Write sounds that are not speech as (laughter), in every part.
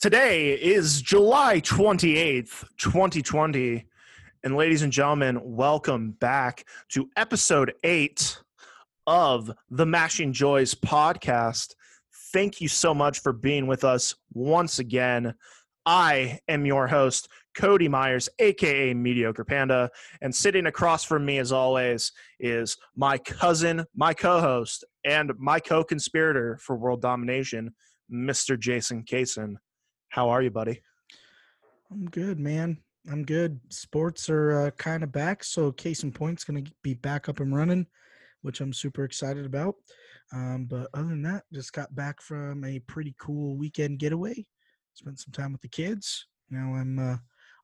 Today is July 28th, 2020. And ladies and gentlemen, welcome back to episode eight of the Mashing Joys podcast. Thank you so much for being with us once again. I am your host, Cody Myers, aka Mediocre Panda, and sitting across from me, as always, is my cousin, my co host, and my co conspirator for world domination, Mr. Jason Kaysen. How are you, buddy? I'm good, man. I'm good. Sports are uh, kind of back, so Case in Point's going to be back up and running, which I'm super excited about. Um, but other than that, just got back from a pretty cool weekend getaway. Spent some time with the kids. Now I'm uh,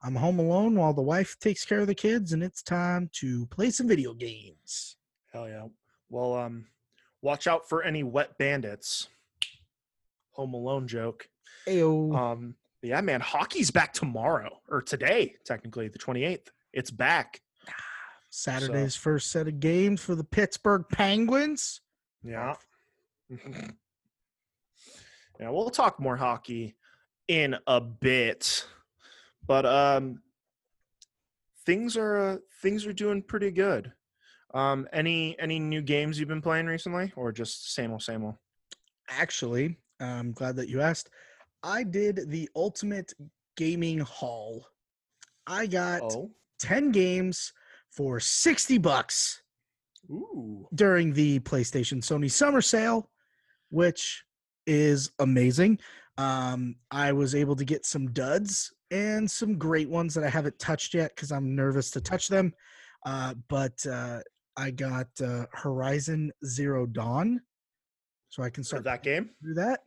I'm home alone while the wife takes care of the kids, and it's time to play some video games. Hell yeah. Well, um, watch out for any wet bandits. Home Alone joke. Ayo. Um, yeah, man, hockey's back tomorrow or today, technically the 28th. It's back. (sighs) Saturday's first set of games for the Pittsburgh Penguins. Yeah. (laughs) yeah, we'll talk more hockey in a bit. But um things are uh, things are doing pretty good. Um any any new games you've been playing recently or just same old same old? Actually, I'm glad that you asked. I did the ultimate gaming haul. I got Oh. 10 games for 60 bucks Ooh. during the PlayStation Sony Summer Sale, which is amazing. Um, I was able to get some duds and some great ones that I haven't touched yet because I'm nervous to touch them. Uh, but uh, I got uh, Horizon Zero Dawn, so I can start that game? Do that.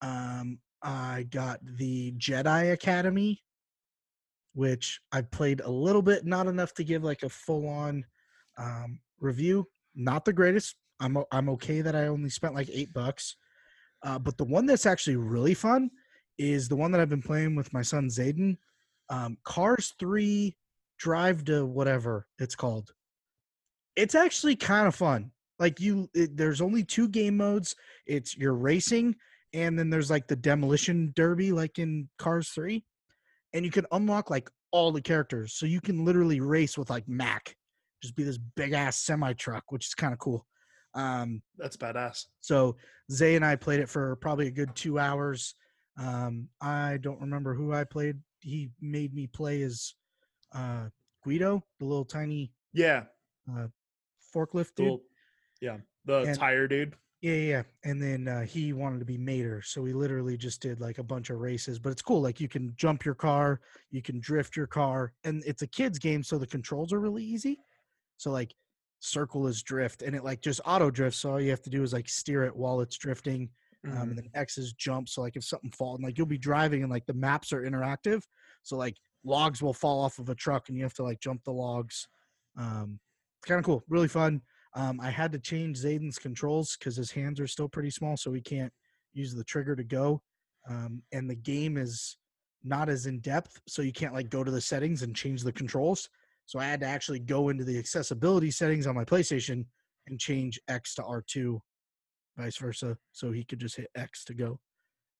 Um, I got the Jedi Academy, which I played a little bit, not enough to give like a full on um, review. Not the greatest. I'm I'm okay that I only spent like eight bucks. Uh, but the one that's actually really fun is the one that I've been playing with my son Zayden. Um, Cars Three Drive to whatever it's called. It's actually kind of fun. Like you, it, there's only two game modes. It's your racing and then there's like the demolition derby like in cars 3 and you can unlock like all the characters so you can literally race with like Mack just be this big ass semi truck which is kind of cool um That's badass. so zay and i played it for probably a good two hours um i don't remember who i played he made me play as uh guido the little tiny Yeah. uh, forklift dude little- yeah. The And- tire dude. Yeah, yeah. And then uh, he wanted to be Mater, so we literally just did like a bunch of races. But it's cool. Like you can jump your car, you can drift your car, and it's a kids game, so the controls are really easy. So like circle is drift, and it like just auto drifts. So all you have to do is like steer it while it's drifting, um, Mhm. and then X is jump. So like if something falls, and like you'll be driving, and like the maps are interactive, so like logs will fall off of a truck, and you have to like jump the logs. Um, it's kind of cool, really fun. Um, I had to change Zayden's controls because his hands are still pretty small, so he can't use the trigger to go. Um, and the game is not as in depth, so you can't like go to the settings and change the controls. So I had to actually go into the accessibility settings on my PlayStation and change X to R2, vice versa, so he could just hit X to go.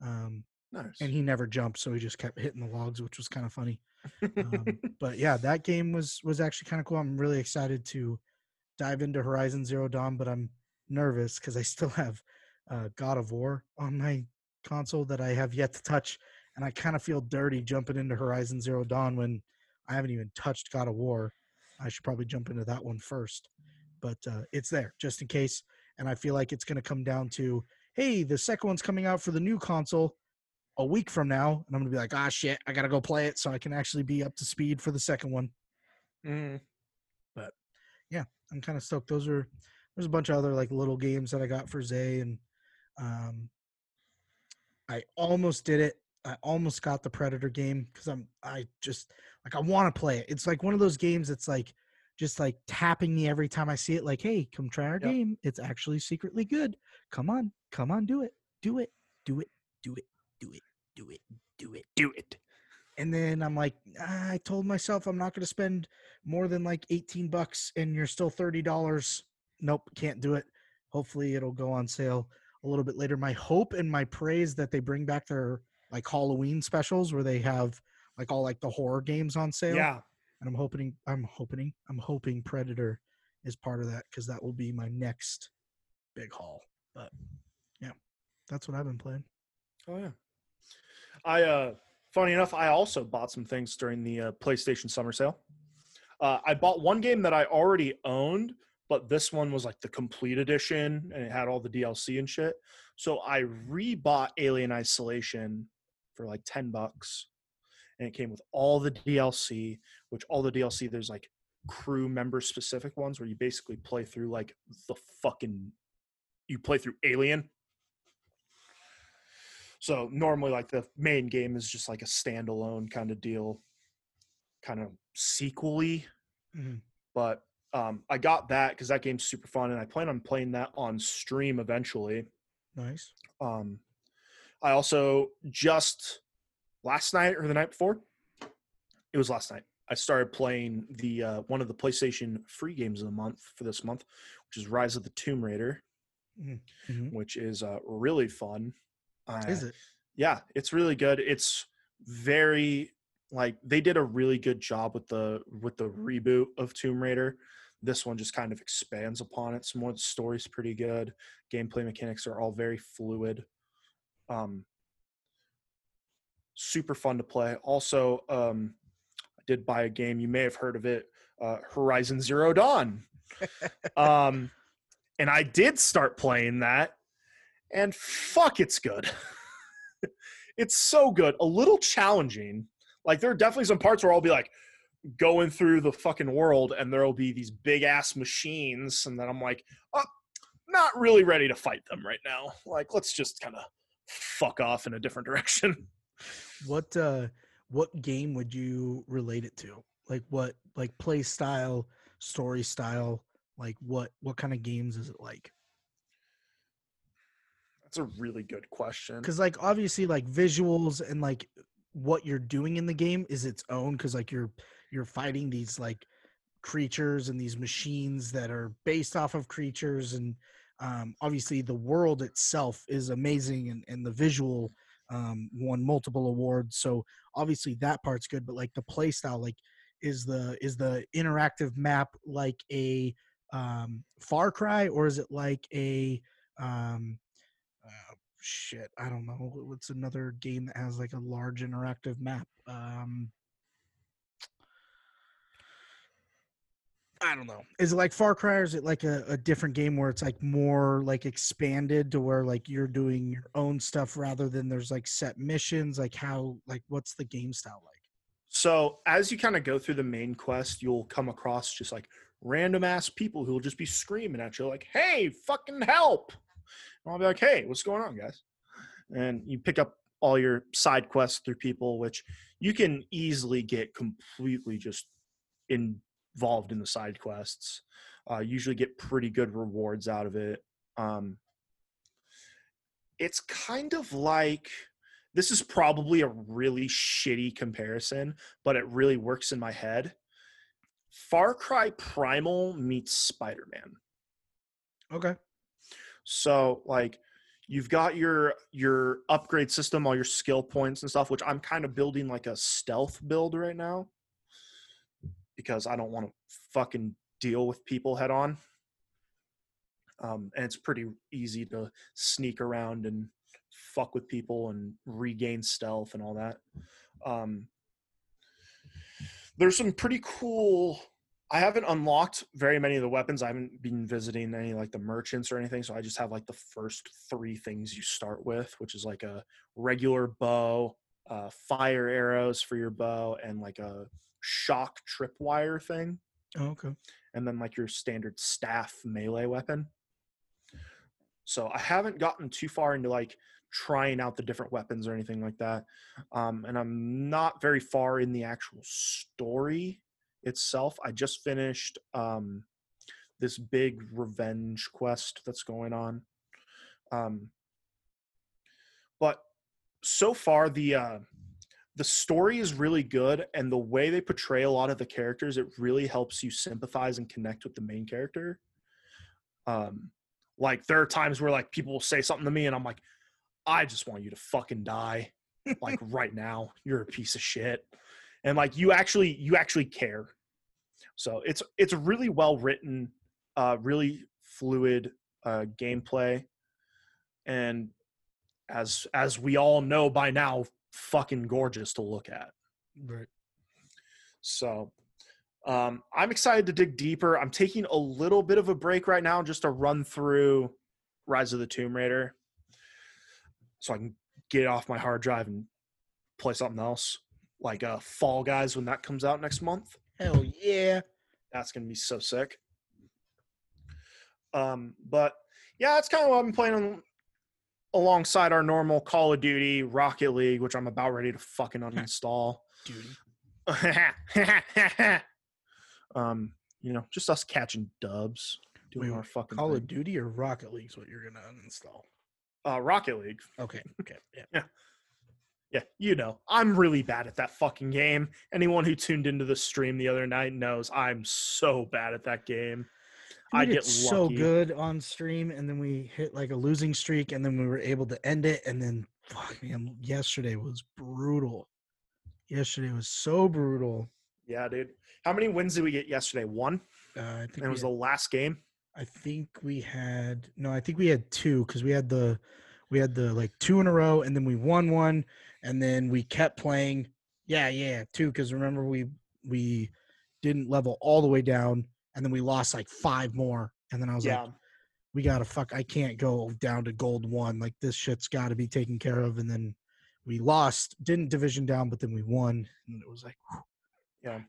Um, Nice. and he never jumped, so he just kept hitting the logs, which was kind of funny. Um, (laughs) but yeah, that game was was actually kind of cool. I'm really excited to dive into Horizon Zero Dawn, but I'm nervous because I still have uh, God of War on my console that I have yet to touch, and I kind of feel dirty jumping into Horizon Zero Dawn when I haven't even touched God of War. I should probably jump into that one first, but uh, it's there just in case. And I feel like it's going to come down to, hey, the second one's coming out for the new console a week from now, and I'm gonna be like, ah, shit, I gotta go play it so I can actually be up to speed for the second one. Mhm. I'm kind of stoked. Those are there's a bunch of other like little games that I got for Zay, and um, I almost did it. I almost got the Predator game because I'm I just like I want to play it. It's like one of those games that's like just like tapping me every time I see it. Like, hey, come try our Yep. game. It's actually secretly good. Come on, come on, do it, do it, do it, do it, do it, do it, do it. Do it. And then I'm like, "Ah, I told myself I'm not going to spend more than like 18 bucks and you're still $30. Nope, can't do it. Hopefully it'll go on sale a little bit later. My hope and my praise that they bring back their like Halloween specials where they have like all like the horror games on sale. Yeah. And I'm hoping I'm hoping I'm hoping Predator is part of that because that will be my next big haul. But yeah, that's what I've been playing. Oh yeah. I uh funny enough, I also bought some things during the uh, PlayStation Summer Sale. Uh, I bought one game that I already owned, but this one was like the complete edition and it had all the DLC and shit. So I rebought Alien Isolation for like 10 bucks and it came with all the DLC, which all the DLC there's like crew member specific ones where you basically play through like the fucking you play through Alien. So normally like the main game is just like a standalone kind of deal, kind of sequely. Mhm. But um, I got that because that game's super fun, and I plan on playing that on stream eventually. Nice. Um, I also just last night or the night before, it was last night. I started playing the uh, one of the PlayStation free games of the month for this month, which is Rise of the Tomb Raider, Mhm. which is uh, really fun. Is Uh, it? yeah it's really good. It's very like they did a really good job with the with the reboot of tomb raider. This one just kind of expands upon it some more. The story's pretty good. Gameplay mechanics are all very fluid. Um super fun to play. Also um i did buy a game. You may have heard of it uh horizon zero dawn. (laughs) Um and i did start playing that and fuck it's good. (laughs) It's so good. A little challenging. Like there are definitely some parts where i'll be like going through the fucking world and there'll be these big ass machines and then i'm like oh, not really ready to fight them right now. Like let's just kind of fuck off in a different (laughs) direction. What uh what game would you relate it to? Like what like play style, story style, like what what kind of games is it like? That's a really good question. Cuz like obviously like visuals and like what you're doing in the game is its own cuz like you're you're fighting these like creatures and these machines that are based off of creatures and um obviously the world itself is amazing and and the visual um won multiple awards so obviously that part's good but like the play style like is the is the interactive map like a um far cry or is it like a um shit i don't know what's another game that has like a large interactive map um I don't know. Is it like Far Cry or is it like a, a different game where it's like more like expanded to where like you're doing your own stuff rather than there's like set missions? Like how like what's the game style like? So as you kind of go through the main quest, you'll come across just like random ass people who will just be screaming at you like, "Hey, fucking help!" And I'll be like, "Hey, what's going on, guys?" And you pick up all your side quests through people, which you can easily get completely just involved in the side quests. Uh, usually get pretty good rewards out of it. Um, it's kind of like this is probably a really shitty comparison, but it really works in my head. Far Cry Primal meets Spider Man. Okay. So like you've got your your upgrade system, all your skill points and stuff, which I'm kind of building like a stealth build right now because I don't want to fucking deal with people head on. Um, and it's pretty easy to sneak around and fuck with people and regain stealth and all that. Um, there's some pretty cool. I haven't unlocked very many of the weapons. I haven't been visiting any like the merchants or anything, so I just have like the first three things you start with, which is like a regular bow, uh, fire arrows for your bow, and like a shock tripwire thing Oh, okay. and then like your standard staff melee weapon. So I haven't gotten too far into like trying out the different weapons or anything like that. Um, and I'm not very far in the actual story itself. I just finished um, this big revenge quest that's going on. Um, but so far the uh, the story is really good and the way they portray a lot of the characters it really helps you sympathize and connect with the main character um like there are times where like people will say something to me and i'm like i just want you to fucking die like (laughs) right now. You're a piece of shit. And like you actually you actually care. So it's it's really well written, uh really fluid uh gameplay. And as as we all know by now, fucking gorgeous to look at. Right. So um, I'm excited to dig deeper. I'm taking a little bit of a break right now just to run through Rise of the Tomb Raider so I can get it off my hard drive and play something else like uh, Fall Guys when that comes out next month. Hell yeah. That's going to be so sick. Um, but yeah, that's kind of what I've been playing on, alongside our normal Call of Duty, Rocket League, which I'm about ready to fucking (laughs) uninstall. Duty. (laughs) um, you know, just us catching dubs, doing Wait, our fucking Call thing. of Duty or Rocket League is what you're gonna uninstall. uh, Rocket League. Okay. Okay. Yeah. (laughs) Yeah, you know, I'm really bad at that fucking game. Anyone who tuned into the stream the other night knows I'm so bad at that game. We I get so good on stream, and then we hit like a losing streak, and then we were able to end it. And then, fuck man, yesterday was brutal. Yesterday was so brutal. Yeah, dude. How many wins did we get yesterday? One. Uh, I think And it was had- the last game. I think we had no. I think we had two because we had the we had the like two in a row, and then we won one, and then we kept playing. Yeah, yeah, two. Because remember we we didn't level all the way down, and then we lost like five more, and then I was Yeah. like, we gotta fuck. I can't go down to gold one. Like this shit's got to be taken care of, and then we lost, didn't division down, but then we won, and it was like, whew, Yeah.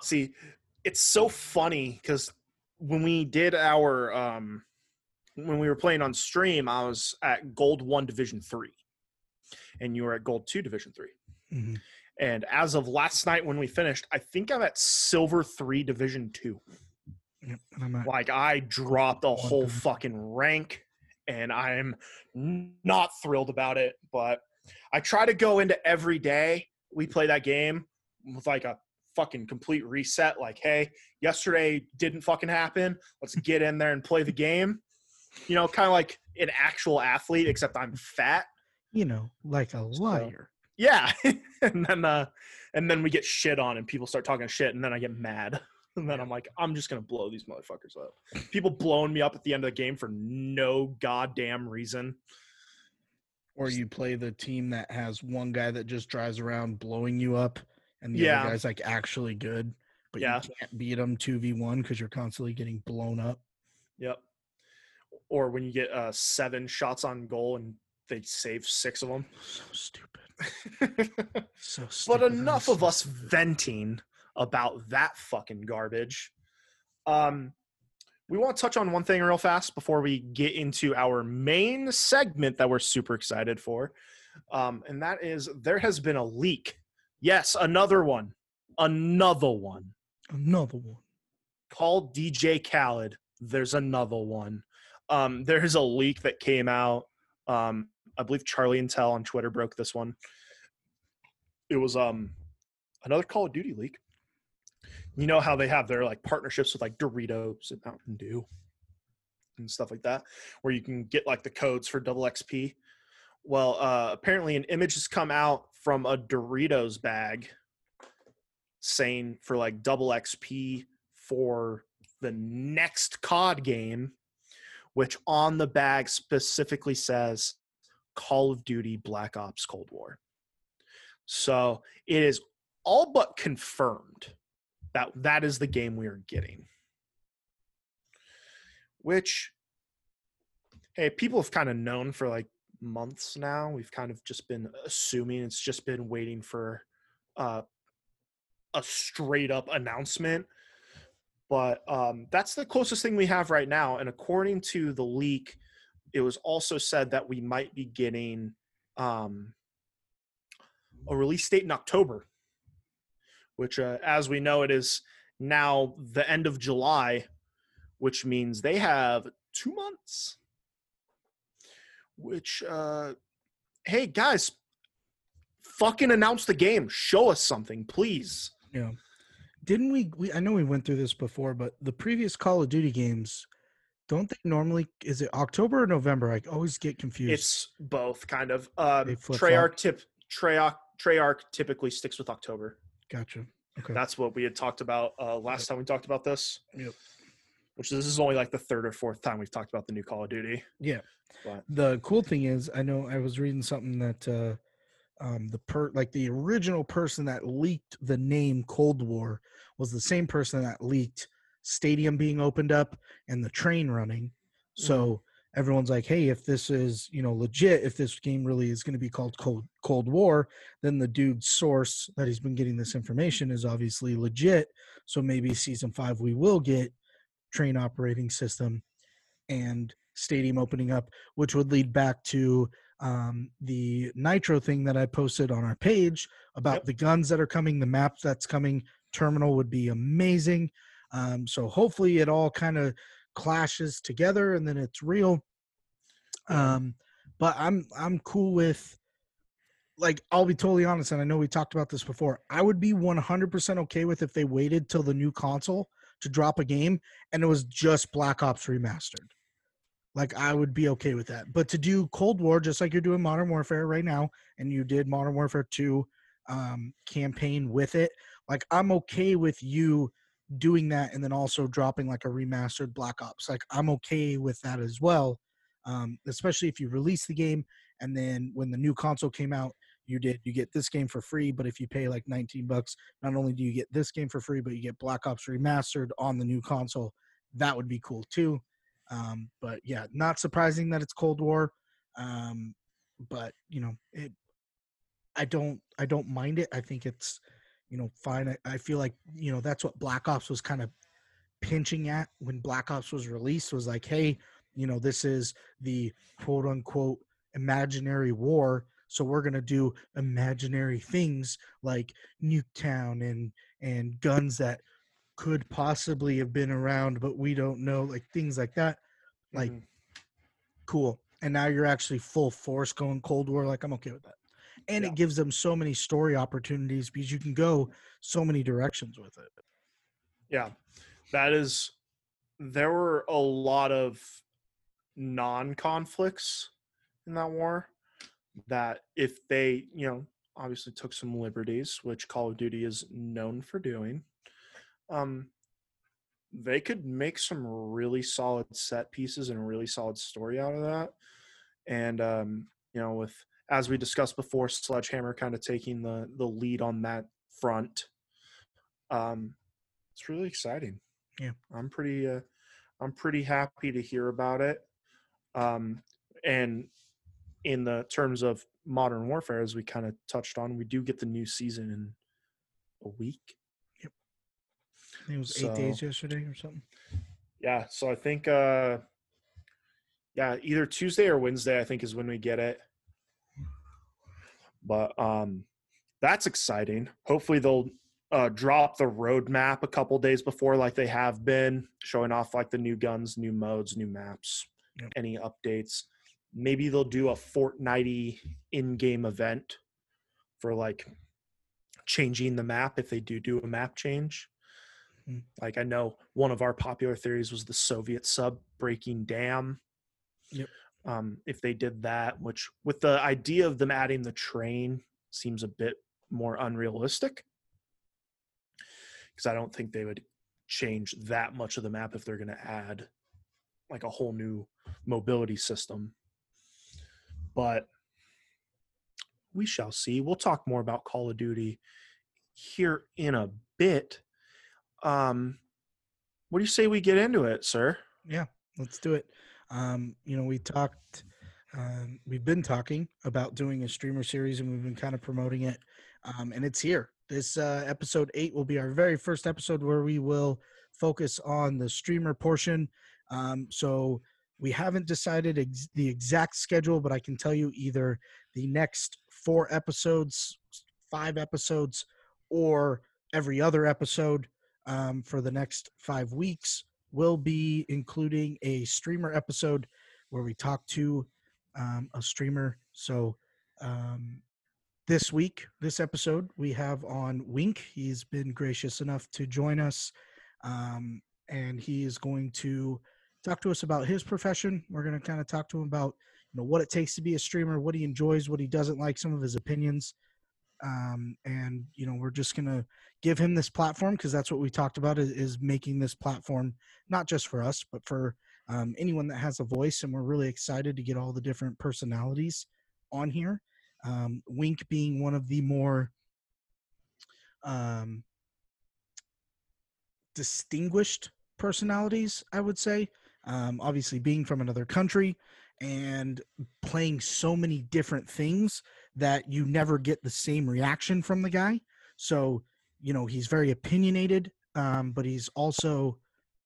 it's. See, it's so funny because when we did our um when we were playing on stream, I was at Gold One Division Three, and you are at Gold Two Division Three. Mhm. And as of last night when we finished, I think I'm at Silver Three Division Two. Yep, and I'm at Like I dropped a whole fucking rank, and I'm not thrilled about it. But I try to go into every day we play that game with like a fucking complete reset. Like, hey, yesterday didn't fucking happen. Let's (laughs) get in there and play the game. You know, kind of like an actual athlete, except I'm fat. You know, like a liar. Yeah, (laughs) and then uh, and then we get shit on, and people start talking shit, and then I get mad, (laughs) and then I'm like, I'm just gonna blow these motherfuckers up. People blowing me up at the end of the game for no goddamn reason. Or you play the team that has one guy that just drives around blowing you up, and the Yeah. other guy's like actually good, but Yeah. you can't beat them two v one because you're constantly getting blown up. Yep. Or when you get uh, seven shots on goal and they save six of them. So stupid. (laughs) So stupid. but enough so of us stupid. venting about that fucking garbage. Um, we want to touch on one thing real fast before we get into our main segment that we're super excited for. Um, and that is there has been a leak. Yes, another one. Another one Another one. called DJ Khaled. There's another one. Um, there's a leak that came out. Um, I believe Charlie Intel on Twitter broke this one. It was um another Call of Duty leak. You know how they have their like partnerships with like Doritos and Mountain Dew and stuff like that, where you can get like the codes for double XP. Well, uh, apparently an image has come out from a Doritos bag saying for like double XP for the next COD game, which on the bag specifically says Call of Duty Black Ops Cold War. So it is all but confirmed that that is the game we are getting. Which, hey, people have kind of known for like months now. We've kind of just been assuming it's just been waiting for uh, a straight up announcement. But um, that's the closest thing we have right now. And according to the leak, it was also said that we might be getting um, a release date in October, which, uh, as we know, it is now the end of July, which means they have two months. Which, uh, hey guys, fucking announce the game. Show us something, please. Yeah. Didn't we, we? I know we went through this before, but the previous Call of Duty games, don't they normally? Is it October or November? I always get confused. It's both kind of. Um. Treyarch tip Treyarch Treyarch typically sticks with October. Gotcha. Okay. That's what we had talked about uh, last Yep. time we talked about this. Yep. Which this is only like the third or fourth time we've talked about the new Call of Duty. Yeah. But The cool thing is, I know I was reading something that uh, um, the per like the original person that leaked the name Cold War was the same person that leaked Stadium being opened up and the train running. So everyone's like, "Hey, if this is you know legit, if this game really is going to be called Cold Cold War, then the dude's source that he's been getting this information is obviously legit. So maybe season five we will get train operating system and stadium opening up, which would lead back to um, the Nitro thing that I posted on our page about Yep. the guns that are coming, the map that's coming. Terminal would be amazing. Um, so hopefully it all kind of clashes together and then it's real. Um, but I'm I'm cool with like I'll be totally honest, and I know we talked about this before. I would be 100% okay with if they waited till the new console to drop a game and it was just Black Ops remastered. Like I would be okay with that. But to do Cold War just like you're doing Modern Warfare right now, and you did Modern Warfare 2 um, campaign with it, like I'm okay with you doing that and then also dropping like a remastered Black Ops. Like I'm okay with that as well. Um, especially if you release the game and then when the new console came out, you did you get this game for free, but if you pay like 19 bucks, not only do you get this game for free, but you get Black Ops remastered on the new console. That would be cool too. Um, but yeah, not surprising that it's Cold War. Um, but you know, it I don't I don't mind it. I think it's you know fine. I, I feel like you know that's what Black Ops was kind of pinching at when Black Ops was released was like, hey, you know, this is the quote unquote imaginary war. So we're gonna do imaginary things like Nuketown and and guns that could possibly have been around, but we don't know, like things like that. Like Mhm. cool. And now you're actually full force going Cold War. Like I'm okay with that. And Yeah. it gives them so many story opportunities because you can go so many directions with it. Yeah, that is. There were a lot of non-conflicts in that war. That if they, you know, obviously took some liberties, which Call of Duty is known for doing, um, they could make some really solid set pieces and a really solid story out of that. And um, you know, with as we discussed before, Sledgehammer kind of taking the the lead on that front. Um, it's really exciting. Yeah. I'm pretty uh, I'm pretty happy to hear about it. Um, and in the terms of modern warfare, as we kind of touched on, we do get the new season in a week. I think it was eight days yesterday or something. Yeah, so I think uh yeah, either Tuesday or Wednesday I think is when we get it. But um that's exciting. Hopefully they'll uh drop the roadmap a couple days before like they have been, showing off like the new guns, new modes, new maps, Yep. any updates. Maybe they'll do a fortnighty in-game event for like changing the map if they do do a map change. Mm. Like I know one of our popular theories was the Soviet sub breaking dam. Yep. Um, if they did that, which with the idea of them adding the train seems a bit more unrealistic. Because I don't think they would change that much of the map if they're going to add like a whole new mobility system. But we shall see. We'll talk more about Call of Duty here in a bit. Um, what do you say we get into it, sir? Yeah, let's do it. Um, you know, we talked, um, we've been talking about doing a streamer series and we've been kind of promoting it. Um, and it's here. This uh, episode eight will be our very first episode where we will focus on the streamer portion. Um, so we haven't decided ex- the exact schedule, but I can tell you either the next four episodes, five episodes, or every other episode um, for the next five weeks will be including a streamer episode where we talk to um, a streamer. So um, this week, this episode, we have on Wink. He's been gracious enough to join us, um, and he is going to talk to us about his profession. We're going to kind of talk to him about you know what it takes to be a streamer, what he enjoys, what he doesn't like, some of his opinions. Um, and you know we're just gonna give him this platform because that's what we talked about is, is, making this platform not just for us but for um, anyone that has a voice and we're really excited to get all the different personalities on here. Um, wink being one of the more um, distinguished personalities i would say um, obviously being from another country and playing so many different things that you never get the same reaction from the guy. So, you know, he's very opinionated, um, but he's also,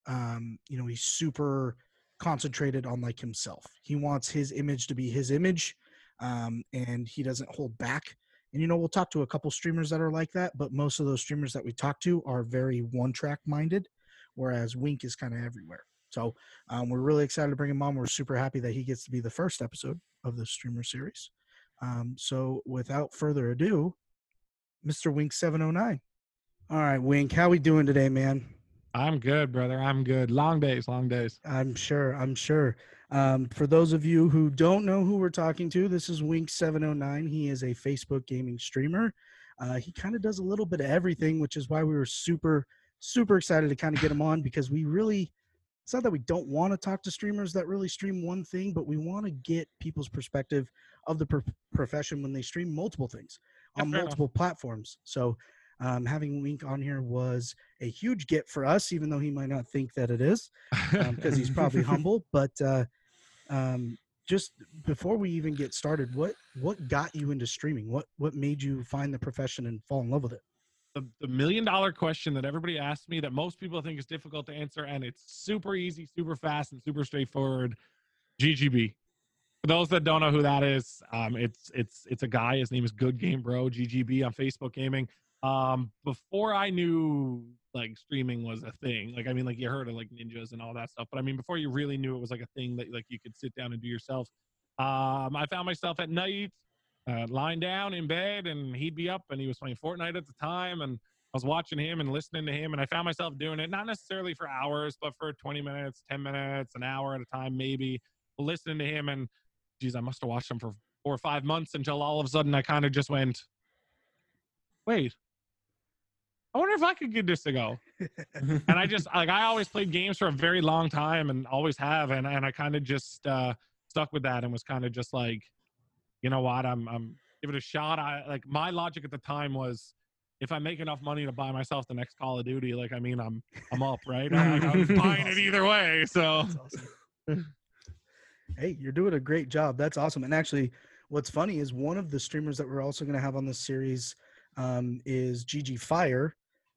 um, you know, he's super concentrated on like himself. He wants his image to be his image, um, and he doesn't hold back. And you know, we'll talk to a couple streamers that are like that, but most of those streamers that we talk to are very one track minded, whereas Wink is kind of everywhere. So um, we're really excited to bring him on. We're super happy that he gets to be the first episode of the streamer series. Um, so without further ado, Mr. Wink 709. All right, Wink, how we doing today, man? I'm good, brother. I'm good. Long days, long days. I'm sure. I'm sure. Um, for those of you who don't know who we're talking to, this is Wink709. He is a Facebook gaming streamer. Uh, he kind of does a little bit of everything, which is why we were super, super excited to kind of get him on because we really, it's not that we don't want to talk to streamers that really stream one thing, but we want to get people's perspective of the pro- profession when they stream multiple things on multiple enough. platforms. So um, having Wink on here was a huge get for us, even though he might not think that it is, because um, he's probably (laughs) humble. But uh, um, just before we even get started, what what got you into streaming? What what made you find the profession and fall in love with it? The, the million dollar question that everybody asks me that most people think is difficult to answer, and it's super easy, super fast, and super straightforward. GGB. For those that don't know who that is, um, it's it's it's a guy. His name is Good Game Bro GGB on Facebook Gaming. Um, before I knew like streaming was a thing, like I mean, like you heard of like ninjas and all that stuff, but I mean, before you really knew it was like a thing that like you could sit down and do yourself. Um, I found myself at night uh, lying down in bed, and he'd be up, and he was playing Fortnite at the time, and I was watching him and listening to him, and I found myself doing it not necessarily for hours, but for 20 minutes, 10 minutes, an hour at a time, maybe listening to him and geez, I must have watched him for four or five months until all of a sudden I kind of just went, wait, I wonder if I could give this a go. (laughs) and I just like I always played games for a very long time and always have, and and I kind of just uh, stuck with that and was kind of just like, you know what, I'm I'm give it a shot. I like my logic at the time was if I make enough money to buy myself the next Call of Duty, like I mean, I'm I'm up, right? I, am (laughs) buying it either way. So (laughs) Hey, you're doing a great job. That's awesome. And actually, what's funny is one of the streamers that we're also going to have on this series um, is GG Fire.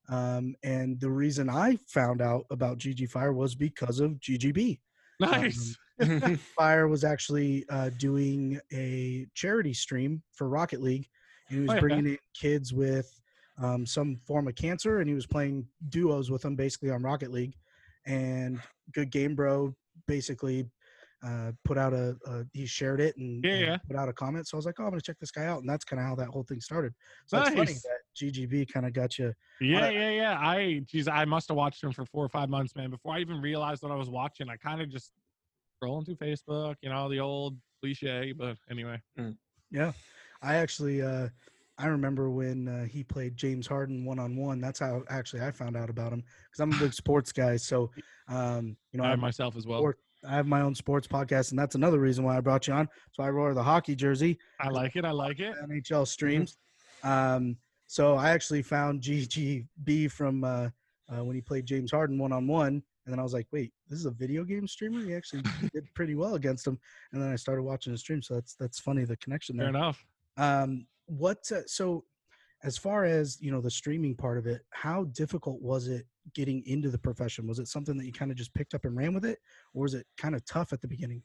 Um, and the reason I found out about GG Fire was because of GGB. (laughs) Nice. Um, (laughs) Fire was actually uh, doing a charity stream for Rocket League. And he was oh, yeah. bringing in kids with um, some form of cancer, and he was playing duos with them basically on Rocket League. And Good Game Bro basically uh, put out a, a, he shared it and, yeah, yeah. put out a comment. So I was like, oh, I'm gonna check this guy out, and that's kind of how that whole thing started. So nice. it's funny that GGB kind of got you. Yeah, yeah, yeah. I geez, I must have watched him for four or five months, man. Before I even realized what I was watching, I kind of just scrolling through Facebook, you know, the old cliche. But anyway, mm. yeah, I actually. uh I remember when uh, he played James Harden one on one. That's how actually I found out about him because I'm a big sports guy. So, um, you know, I myself as well. Sport, I have my own sports podcast, and that's another reason why I brought you on. So I wore the hockey jersey. I like it. I like it. NHL mm-hmm. streams. Um, so I actually found GGB from uh, uh, when he played James Harden one on one, and then I was like, wait, this is a video game streamer. He actually (laughs) did pretty well against him, and then I started watching his stream. So that's that's funny the connection there. Fair enough. Um, what uh, so as far as you know the streaming part of it, how difficult was it getting into the profession? Was it something that you kind of just picked up and ran with it, or was it kind of tough at the beginning?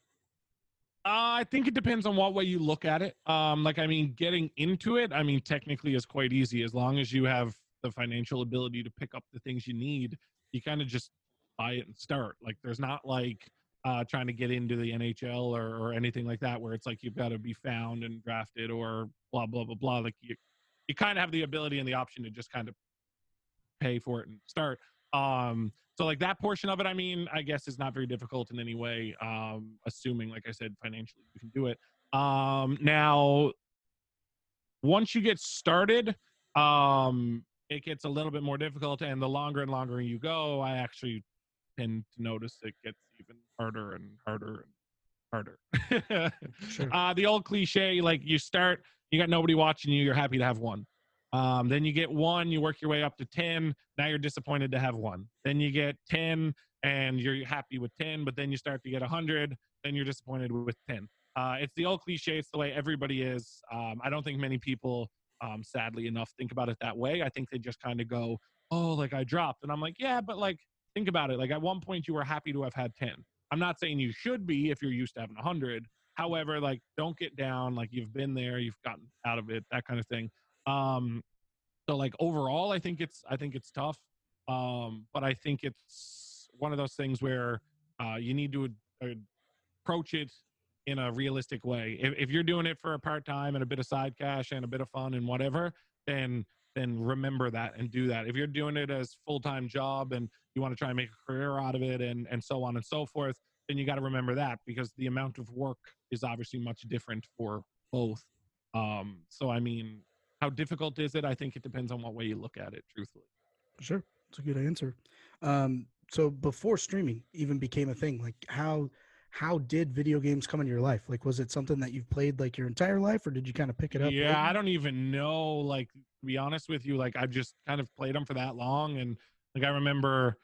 Uh, I think it depends on what way you look at it. Um, like I mean, getting into it, I mean, technically is quite easy as long as you have the financial ability to pick up the things you need. You kind of just buy it and start. Like there's not like uh, trying to get into the NHL or, or anything like that, where it's like you've got to be found and drafted or blah blah blah blah. Like you, you kind of have the ability and the option to just kind of pay for it and start. Um, so like that portion of it, I mean, I guess is not very difficult in any way. Um, assuming, like I said, financially you can do it. Um, now, once you get started, um, it gets a little bit more difficult, and the longer and longer you go, I actually tend to notice it gets even harder and harder and harder. (laughs) Sure. uh, the old cliche, like you start, you got nobody watching you, you're happy to have one. Um, then you get one, you work your way up to 10. Now you're disappointed to have one. Then you get 10 and you're happy with 10, but then you start to get 100. Then you're disappointed with 10. Uh, it's the old cliche. It's the way everybody is. Um, I don't think many people, um, sadly enough, think about it that way. I think they just kind of go, oh, like I dropped. And I'm like, yeah, but like, think about it. Like at one point you were happy to have had 10. I'm not saying you should be if you're used to having 100. However, like, don't get down. Like you've been there, you've gotten out of it, that kind of thing. Um, so like overall, I think it's I think it's tough. Um, but I think it's one of those things where uh, you need to approach it in a realistic way. If, if you're doing it for a part time and a bit of side cash and a bit of fun and whatever, then then remember that and do that. If you're doing it as full time job and you want to try and make a career out of it and and so on and so forth, then you got to remember that because the amount of work is obviously much different for both. Um, so I mean, how difficult is it? I think it depends on what way you look at it, truthfully. Sure, it's a good answer. Um, so before streaming even became a thing, like how how did video games come into your life? Like, was it something that you've played like your entire life, or did you kind of pick it up? Yeah, late? I don't even know. Like, to be honest with you, like I've just kind of played them for that long, and like I remember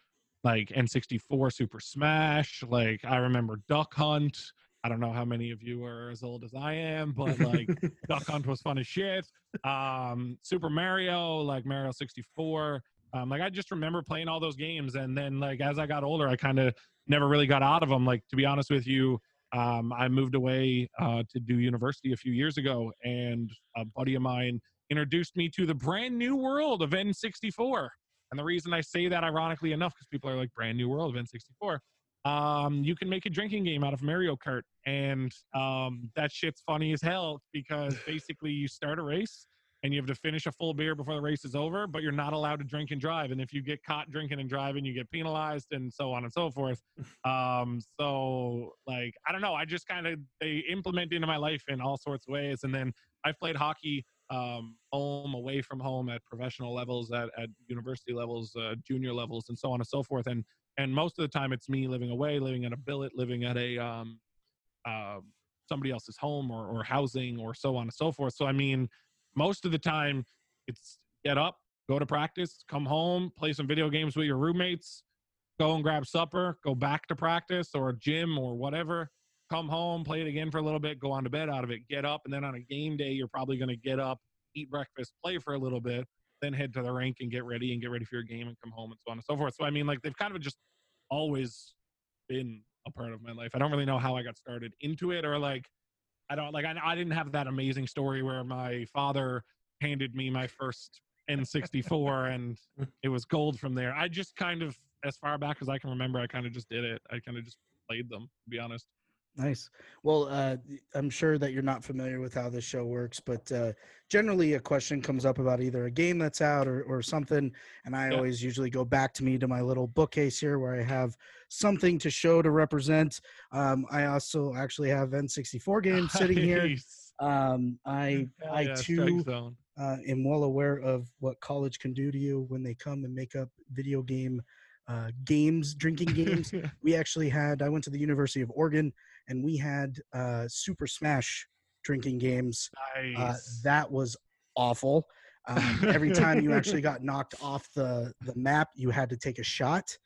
like N64 Super Smash. Like I remember Duck Hunt. I don't know how many of you are as old as I am, but like Duck Hunt (laughs) was fun as shit. Um, Super Mario, like Mario 64. Um, like I just remember playing all those games, and then like as I got older, I kind of never really got out of them. Like to be honest with you, um, I moved away uh, to do university a few years ago, and a buddy of mine introduced me to the brand new world of N64. And the reason I say that, ironically enough, because people are like, brand new world of N64. Um, you can make a drinking game out of Mario Kart, and um, that shit's funny as hell because (laughs) basically you start a race and you have to finish a full beer before the race is over, but you're not allowed to drink and drive. And if you get caught drinking and driving, you get penalized and so on and so forth. (laughs) Um, so like, I don't know. I just kind of, they implement into my life in all sorts of ways. And then I've played hockey um, home, away from home at professional levels, at, at university levels, uh, junior levels, and so on and so forth. And, and most of the time it's me living away, living in a billet, living at a, um, uh, somebody else's home or, or housing or so on and so forth. So, I mean, most of the time it's get up go to practice come home play some video games with your roommates go and grab supper go back to practice or gym or whatever come home play it again for a little bit go on to bed out of it get up and then on a game day you're probably going to get up eat breakfast play for a little bit then head to the rink and get ready and get ready for your game and come home and so on and so forth so i mean like they've kind of just always been a part of my life i don't really know how i got started into it or like I don't like I, I didn't have that amazing story where my father handed me my first N64 and (laughs) it was gold from there. I just kind of as far back as I can remember, I kind of just did it. I kind of just played them, to be honest. Nice. Well, uh, I'm sure that you're not familiar with how this show works, but uh, generally a question comes up about either a game that's out or, or something. And I Yeah. always usually go back to me to my little bookcase here where I have something to show to represent. Um, I also actually have N64 (laughs) games sitting here. Um, I, I yeah, too uh, am well aware of what college can do to you when they come and make up video game uh, games, drinking games. (laughs) we actually had, I went to the University of Oregon and we had uh, Super Smash drinking games. Uh, that was awful. Um, every time you (laughs) actually got knocked off the, the map, you had to take a shot.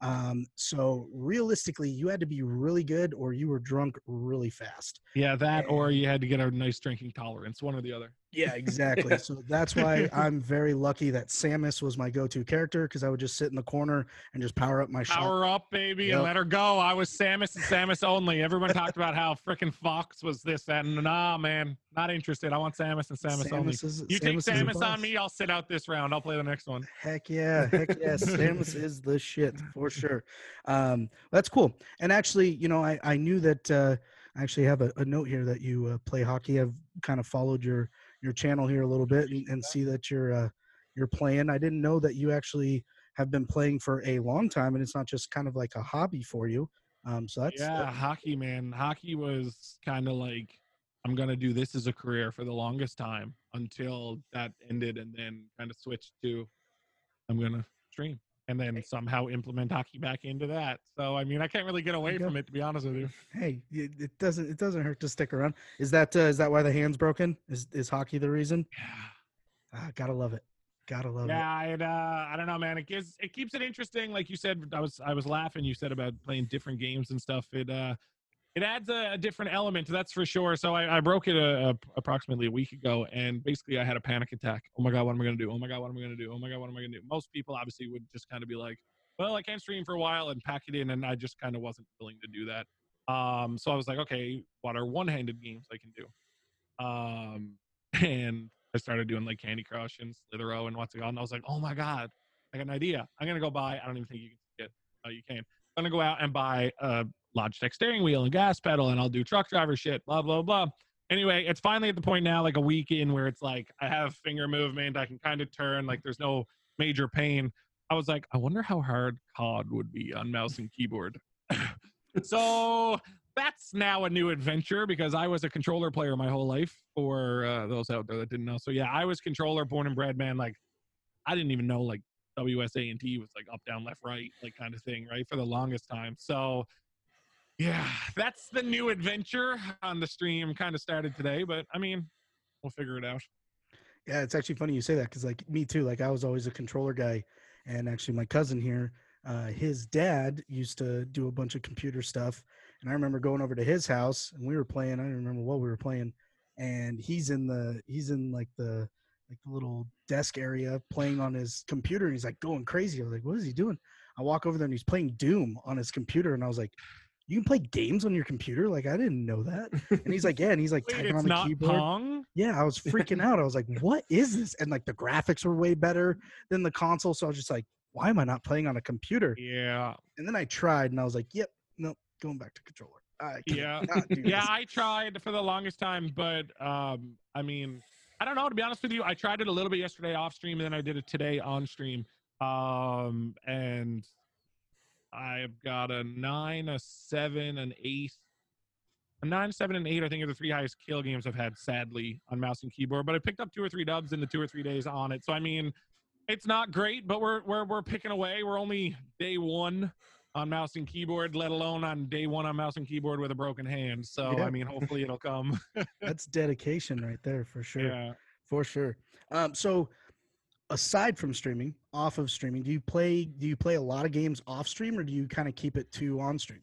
Um, so realistically, you had to be really good or you were drunk really fast. yeah, that or you had to get a nice drinking tolerance, one or the other. Yeah, exactly. so that's why (laughs) I'm very lucky that Samus was my go-to character because I would just sit in the corner and just power up my shot. Power up, baby, and let her go. I was Samus and Samus only. Everyone talked about how freaking Fox was this, and nah, man, not interested. I want Samus and Samus, only. is, You take Samus the Samus on me, I'll sit out this round. I'll play the next one. Heck yeah, heck yeah. Samus (laughs) is the shit for sure. Um, that's cool. And actually, you know, I, I knew that uh, I actually have a, a note here that you uh, play hockey. I've kind of followed your your channel here a little bit and, and see that you're uh, you're playing. I didn't know that you actually have been playing for a long time, and it's not just kind of like a hobby for you. Um, so that's yeah, hockey, man. Hockey was kind of like I'm gonna do this as a career for the longest time until that ended, and then kind of switched to I'm gonna stream, and then somehow implement hockey back into that. So I mean, I can't really get away from it to be honest with you. hey, it doesn't it doesn't hurt to stick around. Is that uh, is that why the hand's broken? Is is hockey the reason? Yeah. Ah, gotta love it. Gotta love it. Yeah, it, uh, I don't know, man. It gives it keeps it interesting. Like you said, I was I was laughing. You said about playing different games and stuff. It uh, it adds a, a different element. That's for sure. So I, I broke it a, a, approximately a week ago, and basically I had a panic attack. Oh my god, what am I gonna do? Oh my god, what am I gonna do? Oh my god, what am I gonna do? Most people obviously would just kind of be like, well, I can't stream for a while and pack it in, and I just kind of wasn't willing to do that. Um, so I was like, okay, what are one-handed games I can do? Um, (laughs) and I started doing like Candy Crush and Slither.io and what's it called. And I was like, oh my God, I got an idea. I'm going to go buy, I don't even think you can get, uh, you can. I'm going to go out and buy a Logitech steering wheel and gas pedal and I'll do truck driver shit, blah, blah, blah. Anyway, it's finally at the point now, like a week in, where it's like I have finger movement. I can kind of turn, like there's no major pain. I was like, I wonder how hard COD would be on mouse and keyboard. (laughs) so that's now a new adventure because I was a controller player my whole life. For uh, those out there that didn't know, so yeah, I was controller, born and bred, man. Like, I didn't even know like WSA and T was like up, down, left, right, like kind of thing, right? For the longest time. So, yeah, that's the new adventure on the stream. Kind of started today, but I mean, we'll figure it out. Yeah, it's actually funny you say that because like me too. Like I was always a controller guy, and actually my cousin here, uh, his dad used to do a bunch of computer stuff, and I remember going over to his house and we were playing. I don't remember what we were playing, and he's in the he's in like the like the little desk area playing on his computer. And he's like going crazy. I was like, what is he doing? I walk over there and he's playing Doom on his computer, and I was like. You can play games on your computer? Like I didn't know that. And he's like, (laughs) yeah, and he's like Wait, typing it's on the not keyboard. Pong. Yeah, I was freaking out. I was like, what is this? And like the graphics were way better than the console. So I was just like, why am I not playing on a computer? Yeah, And then I tried and I was like, yep, nope, going back to controller. I Yeah. (laughs) (laughs) yeah i tried for the longest time but um i mean i don't know to be honest with you i tried it a little bit yesterday off stream and then i did it today on stream um and i've got a nine a seven an eight a nine seven and eight i think are the three highest kill games i've had sadly on mouse and keyboard but i picked up two or three dubs in the two or three days on it so i mean it's not great but we're we're, we're picking away we're only day one on mouse and keyboard, let alone on day one on mouse and keyboard with a broken hand. So Yeah. I mean, hopefully it'll come. (laughs) That's dedication right there for sure. yeah. For sure. Um, so aside from streaming, off of streaming, do you play do you play a lot of games off stream or do you kind of keep it to on stream?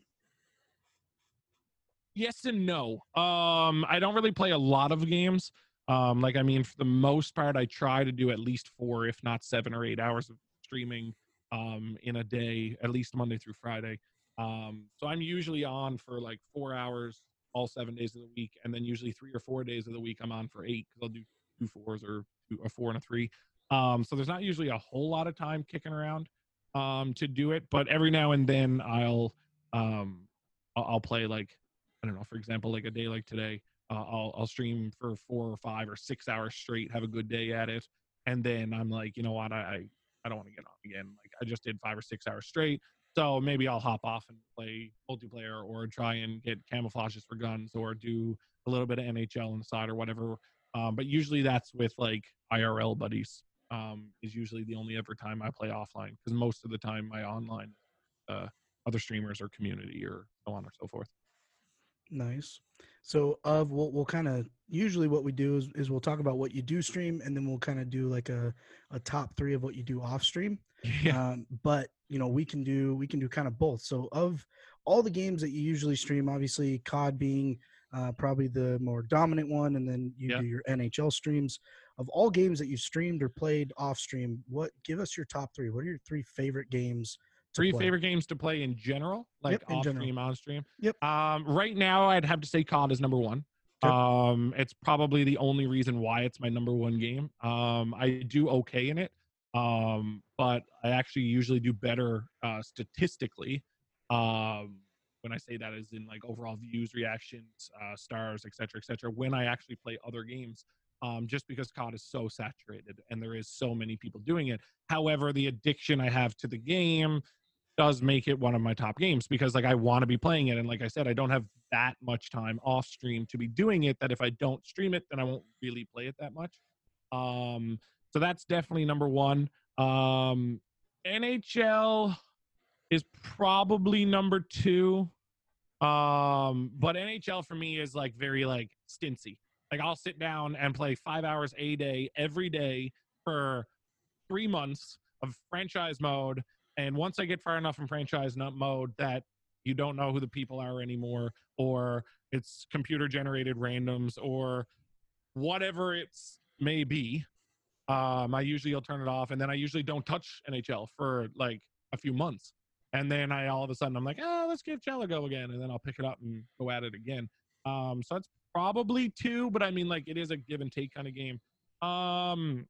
Yes and no. Um, I don't really play a lot of games. Um, like I mean, for the most part, I try to do at least four, if not seven or eight hours of streaming um in a day, at least Monday through Friday. Um, so I'm usually on for like four hours all seven days of the week, and then usually three or four days of the week I'm on for eight because I'll do two fours or two, a four and a three. Um, so there's not usually a whole lot of time kicking around um, to do it, but every now and then I'll um, I'll, play like I don't know, for example, like a day like today, uh, I'll I'll stream for four or five or six hours straight, have a good day at it, and then I'm like, you know what, I I, don't want to get on again. Like I just did five or six hours straight, so maybe I'll hop off and play multiplayer or try and get camouflages for guns or do a little bit of NHL on the side or whatever. Um, but usually that's with like IRL buddies. Um, is usually the only ever time I play offline because most of the time my online uh, other streamers or community or so on or so forth. Nice. So of we'll we'll kind of usually what we do is, is we'll talk about what you do stream and then we'll kind of do like a, a top three of what you do off stream. (laughs) Yeah. Um, but you know we can do we can do kind of both. So of all the games that you usually stream, obviously COD being uh, probably the more dominant one, and then you Yeah. do your NHL streams. Of all games that you streamed or played off stream, what give us your top three? What are your three favorite games? to Three play? favorite games to play in general, like Yep, off general. stream, on stream. Yep. Um, right now, I'd have to say COD is number one. Okay. Um, it's probably the only reason why it's my number one game. Um, I do okay in it, um, but I actually usually do better uh, statistically. Um, when I say that, is in like overall views, reactions, uh, stars, etc., cetera, etc. Cetera, when I actually play other games, um, just because COD is so saturated and there is so many people doing it. However, the addiction I have to the game does make it one of my top games because like I want to be playing it and like I said I don't have that much time off stream to be doing it that if I don't stream it then I won't really play it that much. Um so that's definitely number 1. Um NHL is probably number 2. Um but NHL for me is like very like stintsy. Like I'll sit down and play 5 hours a day every day for 3 months of franchise mode and once I get far enough in franchise mode that you don't know who the people are anymore, or it's computer generated randoms, or whatever it's may be, um, I usually will turn it off, and then I usually don't touch NHL for like a few months, and then I all of a sudden I'm like, oh, let's give Chell a go again, and then I'll pick it up and go at it again. Um, so that's probably two, but I mean like it is a give and take kind of game. Um,